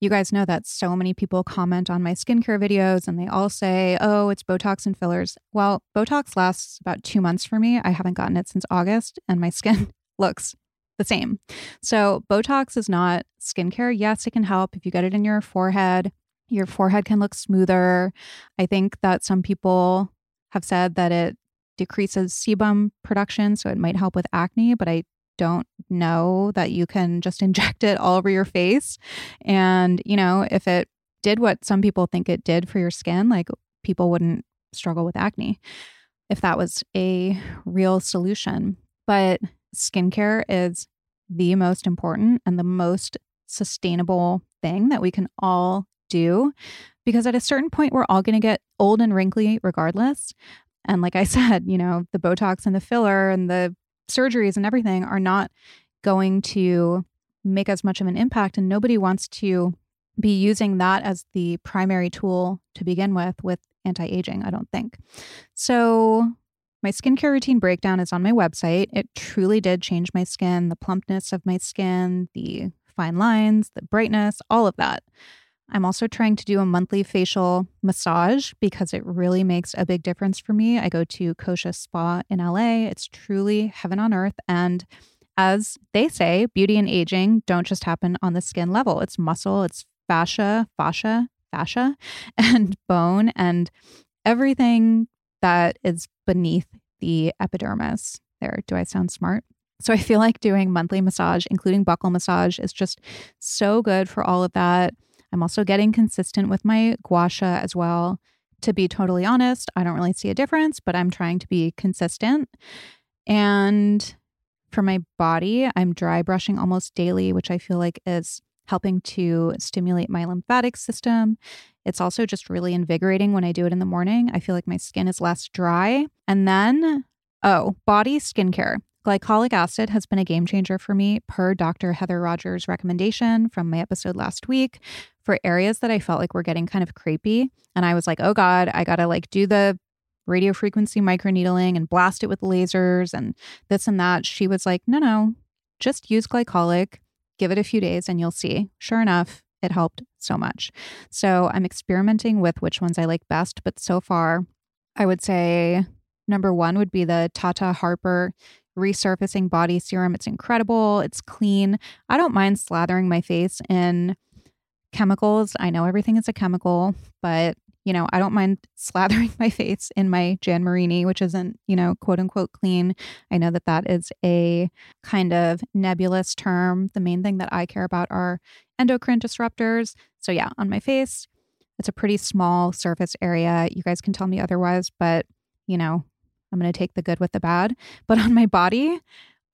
you guys know that so many people comment on my skincare videos and they all say, oh, it's Botox and fillers. Well, Botox lasts about two months for me. I haven't gotten it since August, and my skin looks the same. So, Botox is not skincare. Yes, it can help if you get it in your forehead. Your forehead can look smoother. I think that some people have said that it decreases sebum production, so it might help with acne, but I don't know that you can just inject it all over your face. And, you know, if it did what some people think it did for your skin, like people wouldn't struggle with acne if that was a real solution. But skincare is the most important and the most sustainable thing that we can all do because at a certain point we're all going to get old and wrinkly regardless and like i said you know the botox and the filler and the surgeries and everything are not going to make as much of an impact and nobody wants to be using that as the primary tool to begin with with anti-aging i don't think so my skincare routine breakdown is on my website. It truly did change my skin, the plumpness of my skin, the fine lines, the brightness, all of that. I'm also trying to do a monthly facial massage because it really makes a big difference for me. I go to Kosha Spa in LA. It's truly heaven on earth. And as they say, beauty and aging don't just happen on the skin level, it's muscle, it's fascia, fascia, fascia, and bone, and everything that is beneath the epidermis. There, do I sound smart? So I feel like doing monthly massage, including buccal massage, is just so good for all of that. I'm also getting consistent with my gua sha as well. To be totally honest, I don't really see a difference, but I'm trying to be consistent. And for my body, I'm dry brushing almost daily, which I feel like is helping to stimulate my lymphatic system. It's also just really invigorating when I do it in the morning. I feel like my skin is less dry. And then, oh, body skincare. Glycolic acid has been a game changer for me, per Dr. Heather Rogers' recommendation from my episode last week for areas that I felt like were getting kind of creepy. And I was like, oh God, I gotta like do the radio frequency microneedling and blast it with lasers and this and that. She was like, no, no, just use glycolic, give it a few days, and you'll see. Sure enough, it helped so much. So I'm experimenting with which ones I like best. But so far, I would say number one would be the Tata Harper resurfacing body serum. It's incredible. It's clean. I don't mind slathering my face in chemicals. I know everything is a chemical, but you know, I don't mind slathering my face in my Jan Marini, which isn't, you know, quote unquote clean. I know that that is a kind of nebulous term. The main thing that I care about are endocrine disruptors. So, yeah, on my face, it's a pretty small surface area. You guys can tell me otherwise, but, you know, I'm going to take the good with the bad. But on my body,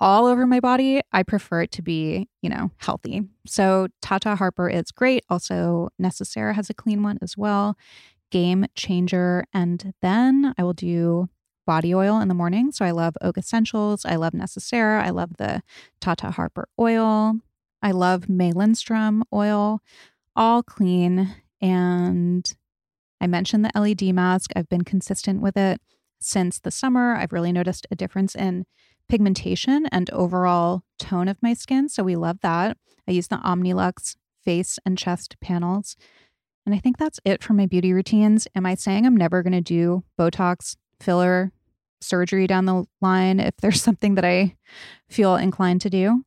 all over my body, I prefer it to be, you know, healthy. So Tata Harper is great. Also, Necessaire has a clean one as well game changer. And then I will do body oil in the morning. So I love Oak Essentials. I love Necessaire. I love the Tata Harper oil. I love May Lindstrom oil, all clean. And I mentioned the LED mask. I've been consistent with it since the summer. I've really noticed a difference in pigmentation and overall tone of my skin. So we love that. I use the Omnilux face and chest panels and I think that's it for my beauty routines. Am I saying I'm never going to do Botox, filler, surgery down the line if there's something that I feel inclined to do?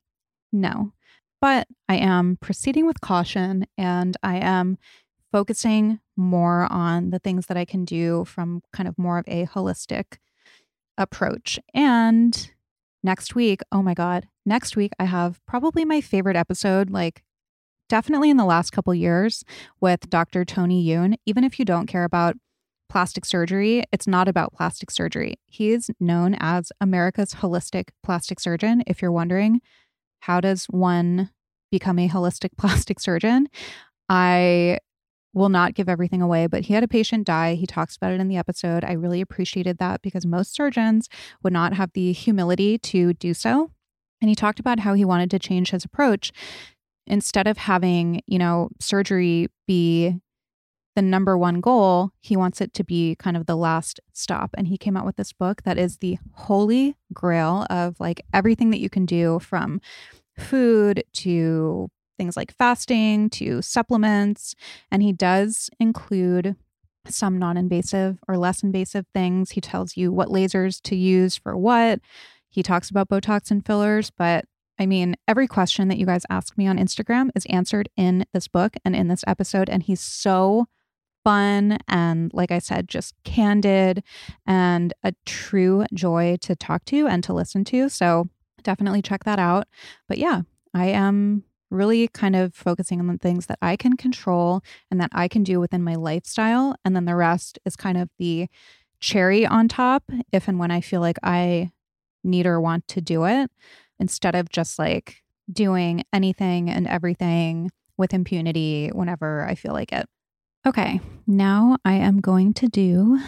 No. But I am proceeding with caution and I am focusing more on the things that I can do from kind of more of a holistic approach. And next week, oh my God, next week I have probably my favorite episode, like definitely in the last couple years with Dr. Tony Youn. Even if you don't care about plastic surgery, it's not about plastic surgery. He is known as America's holistic plastic surgeon. If you're wondering, how does one become a holistic plastic surgeon? I will not give everything away, but he had a patient die. He talks about it in the episode. I really appreciated that because most surgeons would not have the humility to do so. And he talked about how he wanted to change his approach instead of having, you know, surgery be the number one goal, he wants it to be kind of the last stop. And he came out with this book that is the holy grail of like everything that you can do from food to things like fasting to supplements. And he does include some non invasive or less invasive things. He tells you what lasers to use for what. He talks about Botox and fillers, but I mean, every question that you guys ask me on Instagram is answered in this book and in this episode. And he's so fun and, like I said, just candid and a true joy to talk to and to listen to. So definitely check that out. But yeah, I am really kind of focusing on the things that I can control and that I can do within my lifestyle. And then the rest is kind of the cherry on top if and when I feel like I need or want to do it instead of just like doing anything and everything with impunity whenever I feel like it. Okay, now I am going to do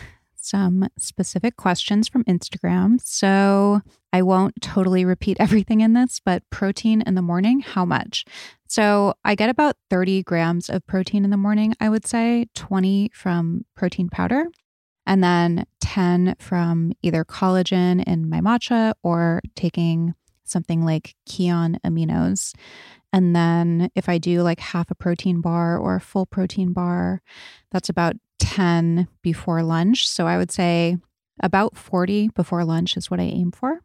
some specific questions from Instagram. So I won't totally repeat everything in this, but protein in the morning, how much? So I get about 30 grams of protein in the morning, I would say 20 from protein powder, and then 10 from either collagen in my matcha or taking something like Kion aminos. And then if I do like half a protein bar or a full protein bar, that's about 10 before lunch. So I would say about 40 before lunch is what I aim for.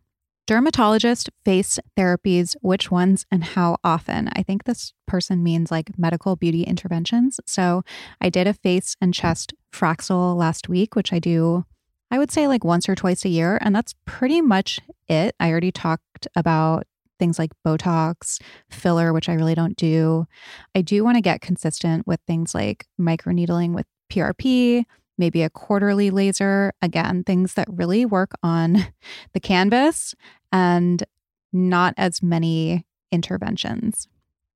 Dermatologist face therapies, which ones and how often? I think this person means like medical beauty interventions. So I did a face and chest Fraxel last week, which I do I would say like once or twice a year. And that's pretty much it. I already talked about things like Botox, filler, which I really don't do. I do want to get consistent with things like microneedling with PRP, maybe a quarterly laser. Again, things that really work on the canvas and not as many interventions.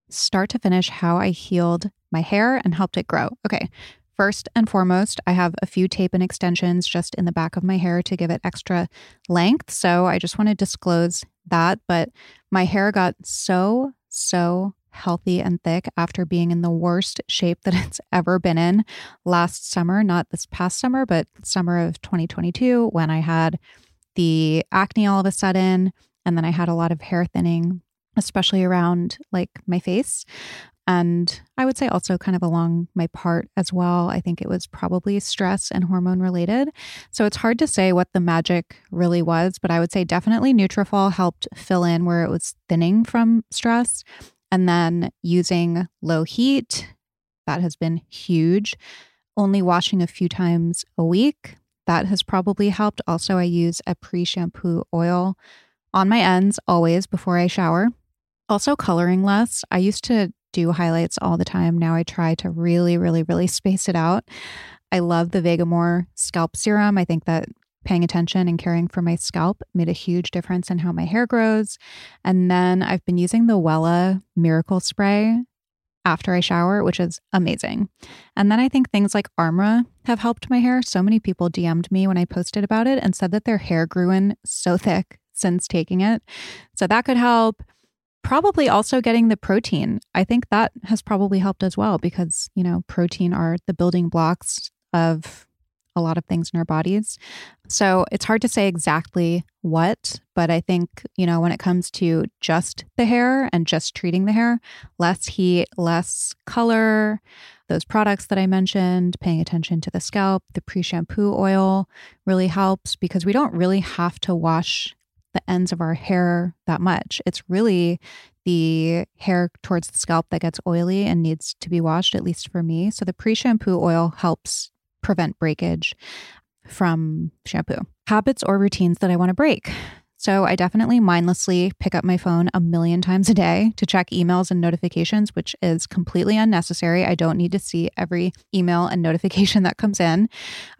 Start to finish, how I healed my hair and helped it grow. Okay, First and foremost, I have a few tape and extensions just in the back of my hair to give it extra length. So I just want to disclose that. But my hair got so, so healthy and thick after being in the worst shape that it's ever been in last summer, not this past summer, but summer of 2022 when I had the acne all of a sudden. And then I had a lot of hair thinning, especially around like my face. And I would say also kind of along my part as well. I think it was probably stress and hormone related. So it's hard to say what the magic really was, but I would say definitely Nutrafol helped fill in where it was thinning from stress. And then using low heat, that has been huge. Only washing a few times a week, that has probably helped. Also, I use a pre shampoo oil on my ends always before I shower. Also, coloring less. I used to do highlights all the time. Now I try to really, really, really space it out. I love the Vegamore scalp serum. I think that paying attention and caring for my scalp made a huge difference in how my hair grows. And then I've been using the Wella Miracle Spray after I shower, which is amazing. And then I think things like Armra have helped my hair. So many people DM'd me when I posted about it and said that their hair grew in so thick since taking it. So that could help probably also getting the protein. I think that has probably helped as well because, you know, protein are the building blocks of a lot of things in our bodies. So it's hard to say exactly what, but I think, you know, when it comes to just the hair and just treating the hair, less heat, less color, those products that I mentioned, paying attention to the scalp, the pre shampoo oil really helps because we don't really have to wash the ends of our hair that much. It's really the hair towards the scalp that gets oily and needs to be washed, at least for me. So the pre shampoo oil helps prevent breakage from shampoo. Habits or routines that I want to break. So I definitely mindlessly pick up my phone a million times a day to check emails and notifications, which is completely unnecessary. I don't need to see every email and notification that comes in.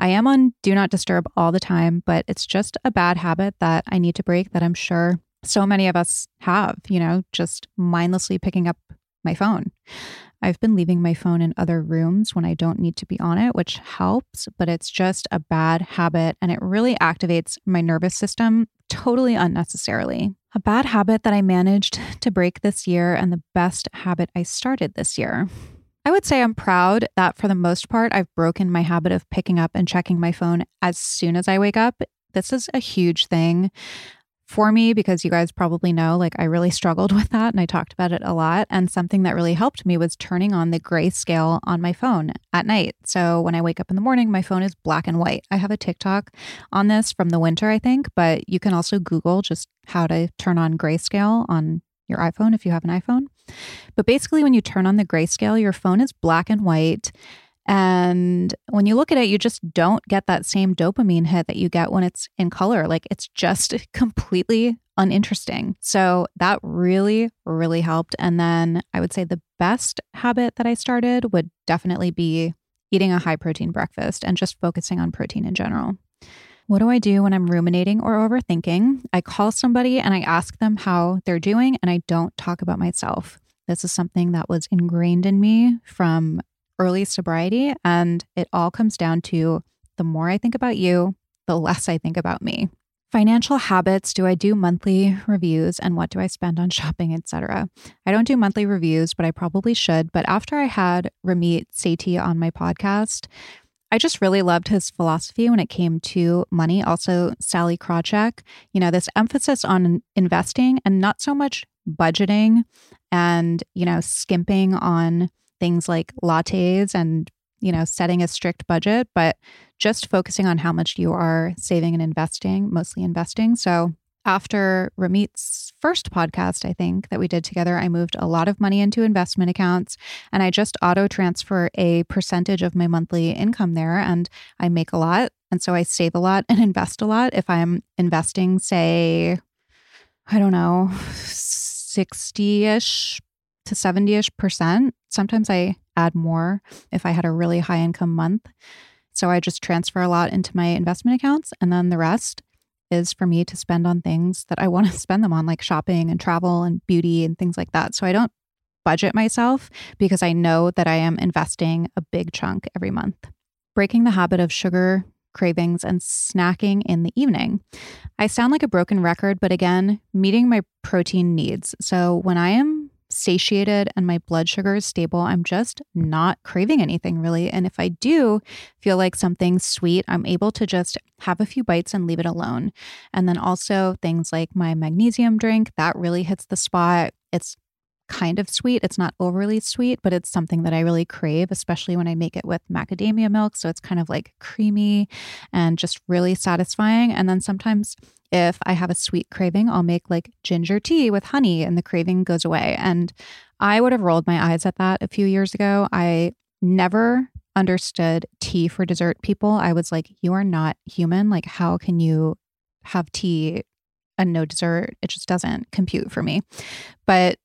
I am on do not disturb all the time, but it's just a bad habit that I need to break that I'm sure so many of us have, you know, just mindlessly picking up my phone. I've been leaving my phone in other rooms when I don't need to be on it, which helps, but it's just a bad habit and it really activates my nervous system totally unnecessarily. A bad habit that I managed to break this year and the best habit I started this year. I would say I'm proud that for the most part, I've broken my habit of picking up and checking my phone as soon as I wake up. This is a huge thing for me because you guys probably know like I really struggled with that and I talked about it a lot and something that really helped me was turning on the grayscale on my phone at night. So when I wake up in the morning my phone is black and white. I have a TikTok on this from the winter I think, but you can also google just how to turn on grayscale on your iPhone if you have an iPhone. But basically when you turn on the grayscale your phone is black and white and when you look at it, you just don't get that same dopamine hit that you get when it's in color. Like it's just completely uninteresting. So that really, really helped. And then I would say the best habit that I started would definitely be eating a high protein breakfast and just focusing on protein in general. What do I do when I'm ruminating or overthinking? I call somebody and I ask them how they're doing, and I don't talk about myself. This is something that was ingrained in me from early sobriety. And it all comes down to the more I think about you, the less I think about me. Financial habits do I do monthly reviews and what do I spend on shopping, etc. I don't do monthly reviews, but I probably should. But after I had Ramit Sethi on my podcast, I just really loved his philosophy when it came to money. Also, Sallie Krawcheck, you know, this emphasis on investing and not so much budgeting and, you know, skimping on things like lattes and you know setting a strict budget but just focusing on how much you are saving and investing mostly investing so after Ramit's first podcast, I think that we did together, I moved a lot of money into investment accounts and I just auto transfer a percentage of my monthly income there and I make a lot. And so I save a lot and invest a lot. If I'm investing, say, I don't know, 60 ish to 70 ish percent. Sometimes I add more if I had a really high income month. So I just transfer a lot into my investment accounts and then the rest is for me to spend on things that I want to spend them on, like shopping and travel and beauty and things like that. So I don't budget myself because I know that I am investing a big chunk every month. Breaking the habit of sugar cravings and snacking in the evening. I sound like a broken record, but again, meeting my protein needs. So when I am satiated and my blood sugar is stable, I'm just not craving anything really. And if I do feel like something sweet, I'm able to just have a few bites and leave it alone. And then also things like my magnesium drink, that really hits the spot. It's kind of sweet. It's not overly sweet, but it's something that I really crave, especially when I make it with macadamia milk. So it's kind of like creamy and just really satisfying. And then sometimes if I have a sweet craving, I'll make like ginger tea with honey and the craving goes away. And I would have rolled my eyes at that a few years ago. I never understood tea for dessert people. I was like, you are not human. Like, how can you have tea and no dessert? It just doesn't compute for me. But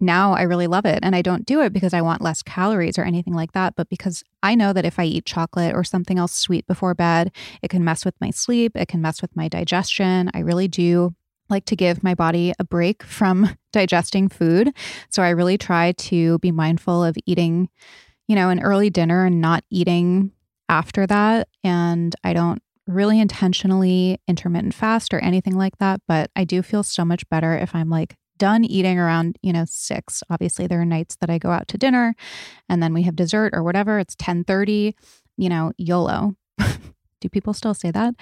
now I really love it. And I don't do it because I want less calories or anything like that, but because I know that if I eat chocolate or something else sweet before bed, it can mess with my sleep, it can mess with my digestion. I really do like to give my body a break from digesting food. So I really try to be mindful of eating, you know, an early dinner and not eating after that. And I don't really intentionally intermittent fast or anything like that, but I do feel so much better if I'm like done eating around, you know, 6. Obviously there are nights that I go out to dinner and then we have dessert or whatever. It's 10:30, you know, YOLO. Do people still say that?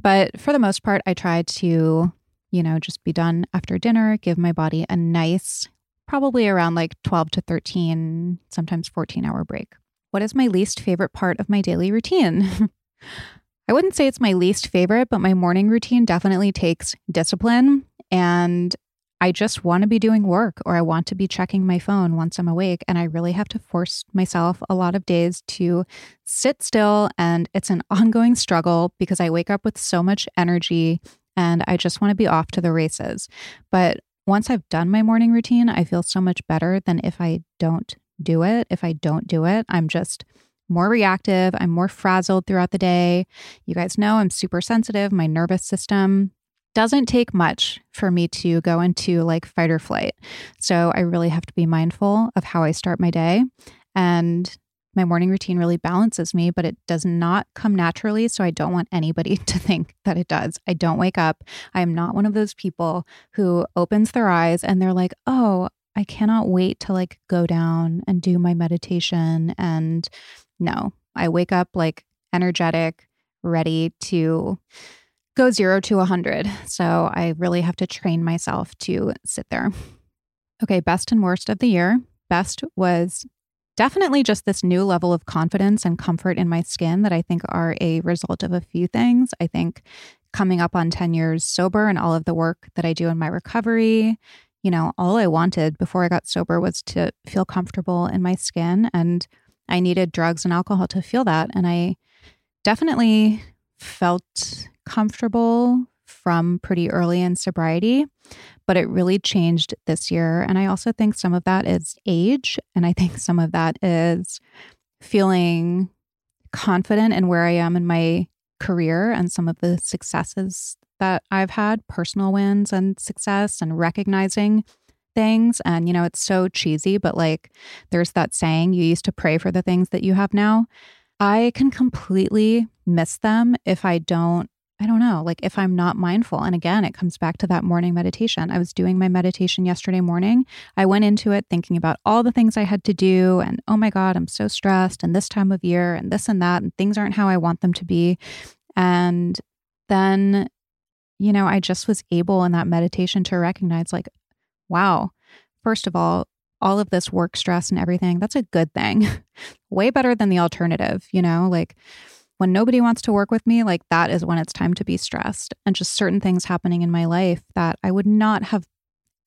But for the most part, I try to, you know, just be done after dinner, give my body a nice probably around like 12 to 13, sometimes 14 hour break. What is my least favorite part of my daily routine? I wouldn't say it's my least favorite, but my morning routine definitely takes discipline. And I just want to be doing work or I want to be checking my phone once I'm awake. And I really have to force myself a lot of days to sit still. And it's an ongoing struggle because I wake up with so much energy and I just want to be off to the races. But once I've done my morning routine, I feel so much better than if I don't do it. If I don't do it, I'm just more reactive. I'm more frazzled throughout the day. You guys know I'm super sensitive. My nervous system doesn't take much for me to go into like fight or flight. So I really have to be mindful of how I start my day. And my morning routine really balances me, but it does not come naturally. So I don't want anybody to think that it does. I don't wake up. I am not one of those people who opens their eyes and they're like, oh, I cannot wait to like go down and do my meditation. And no, I wake up like energetic, ready to go zero to 100. So I really have to train myself to sit there. Okay, best and worst of the year. Best was definitely just this new level of confidence and comfort in my skin that I think are a result of a few things. I think coming up on 10 years sober and all of the work that I do in my recovery, you know, all I wanted before I got sober was to feel comfortable in my skin. And I needed drugs and alcohol to feel that. And I definitely felt comfortable from pretty early in sobriety, but it really changed this year. And I also think some of that is age. And I think some of that is feeling confident in where I am in my career and some of the successes that I've had, personal wins and success, and recognizing things. And, you know, it's so cheesy, but like there's that saying you used to pray for the things that you have now. I can completely miss them if I don't I don't know, like if I'm not mindful. And again, it comes back to that morning meditation. I was doing my meditation yesterday morning. I went into it thinking about all the things I had to do and oh my God, I'm so stressed and this time of year and this and that, and things aren't how I want them to be. And then, you know, I just was able in that meditation to recognize, like, wow, first of all, all of this work stress and everything, that's a good thing. Way better than the alternative, you know, like, when nobody wants to work with me, like that is when it's time to be stressed. And just certain things happening in my life that I would not have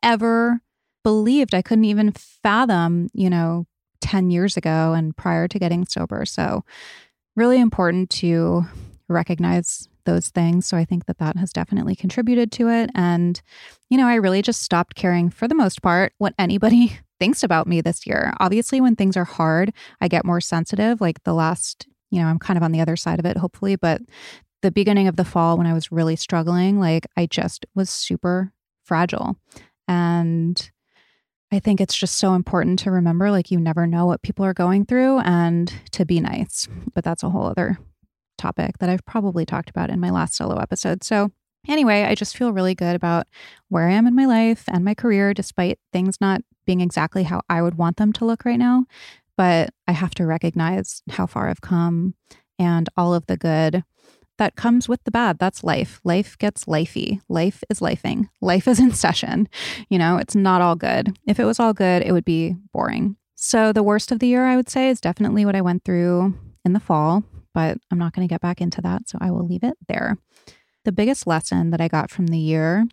ever believed. I couldn't even fathom, you know, 10 years ago and prior to getting sober. So, really important to recognize those things. So, I think that that has definitely contributed to it. And, you know, I really just stopped caring for the most part what anybody thinks about me this year. Obviously, when things are hard, I get more sensitive. Like the last you know, I'm kind of on the other side of it, hopefully. But the beginning of the fall, when I was really struggling, like I just was super fragile. And I think it's just so important to remember like you never know what people are going through and to be nice. But that's a whole other topic that I've probably talked about in my last solo episode. So, anyway, I just feel really good about where I am in my life and my career, despite things not being exactly how I would want them to look right now. But I have to recognize how far I've come and all of the good that comes with the bad. That's life. Life gets lifey. Life is lifing. Life is in session. You know, it's not all good. If it was all good, it would be boring. So, the worst of the year, I would say, is definitely what I went through in the fall, but I'm not going to get back into that. So, I will leave it there. The biggest lesson that I got from the year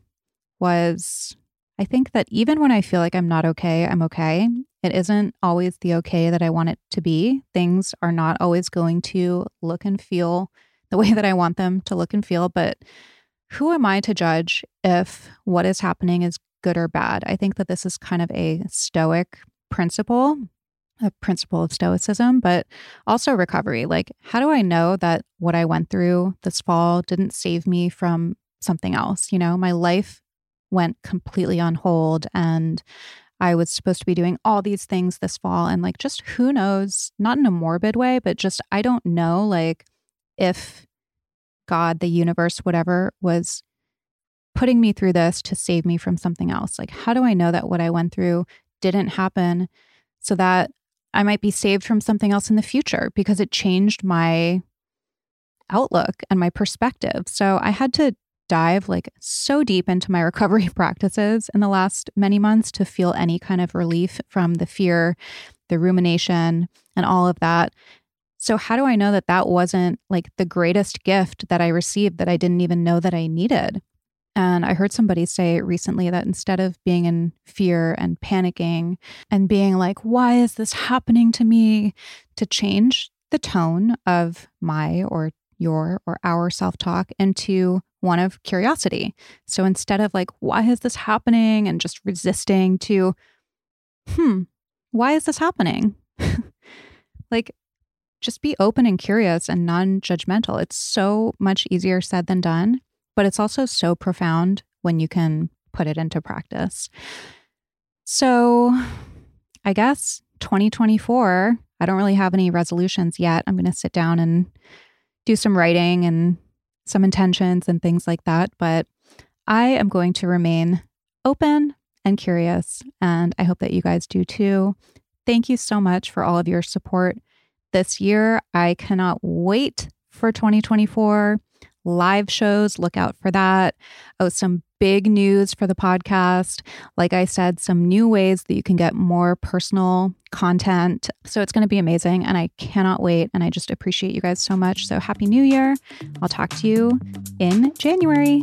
was I think that even when I feel like I'm not okay, I'm okay. It isn't always the okay that I want it to be. Things are not always going to look and feel the way that I want them to look and feel. But who am I to judge if what is happening is good or bad? I think that this is kind of a stoic principle, a principle of stoicism, but also recovery. Like, how do I know that what I went through this fall didn't save me from something else? You know, my life went completely on hold and I was supposed to be doing all these things this fall. And like, just who knows, not in a morbid way, but just I don't know, like, if God, the universe, whatever, was putting me through this to save me from something else. Like, how do I know that what I went through didn't happen so that I might be saved from something else in the future because it changed my outlook and my perspective. So I had to dive like so deep into my recovery practices in the last many months to feel any kind of relief from the fear, the rumination, and all of that. So, how do I know that that wasn't like the greatest gift that I received that I didn't even know that I needed? And I heard somebody say recently that instead of being in fear and panicking and being like, why is this happening to me? To change the tone of my or your or our self talk into one of curiosity. So instead of like, why is this happening? And just resisting to, hmm, why is this happening? like, just be open and curious and non judgmental. It's so much easier said than done, but it's also so profound when you can put it into practice. So, I guess 2024, I don't really have any resolutions yet. I'm going to sit down and do some writing and some intentions and things like that. But I am going to remain open and curious. And I hope that you guys do too. Thank you so much for all of your support this year. I cannot wait for 2024 live shows. Look out for that. Oh, some big news for the podcast. Like I said, some new ways that you can get more personal content. So it's going to be amazing. And I cannot wait. And I just appreciate you guys so much. So happy new year. I'll talk to you in January.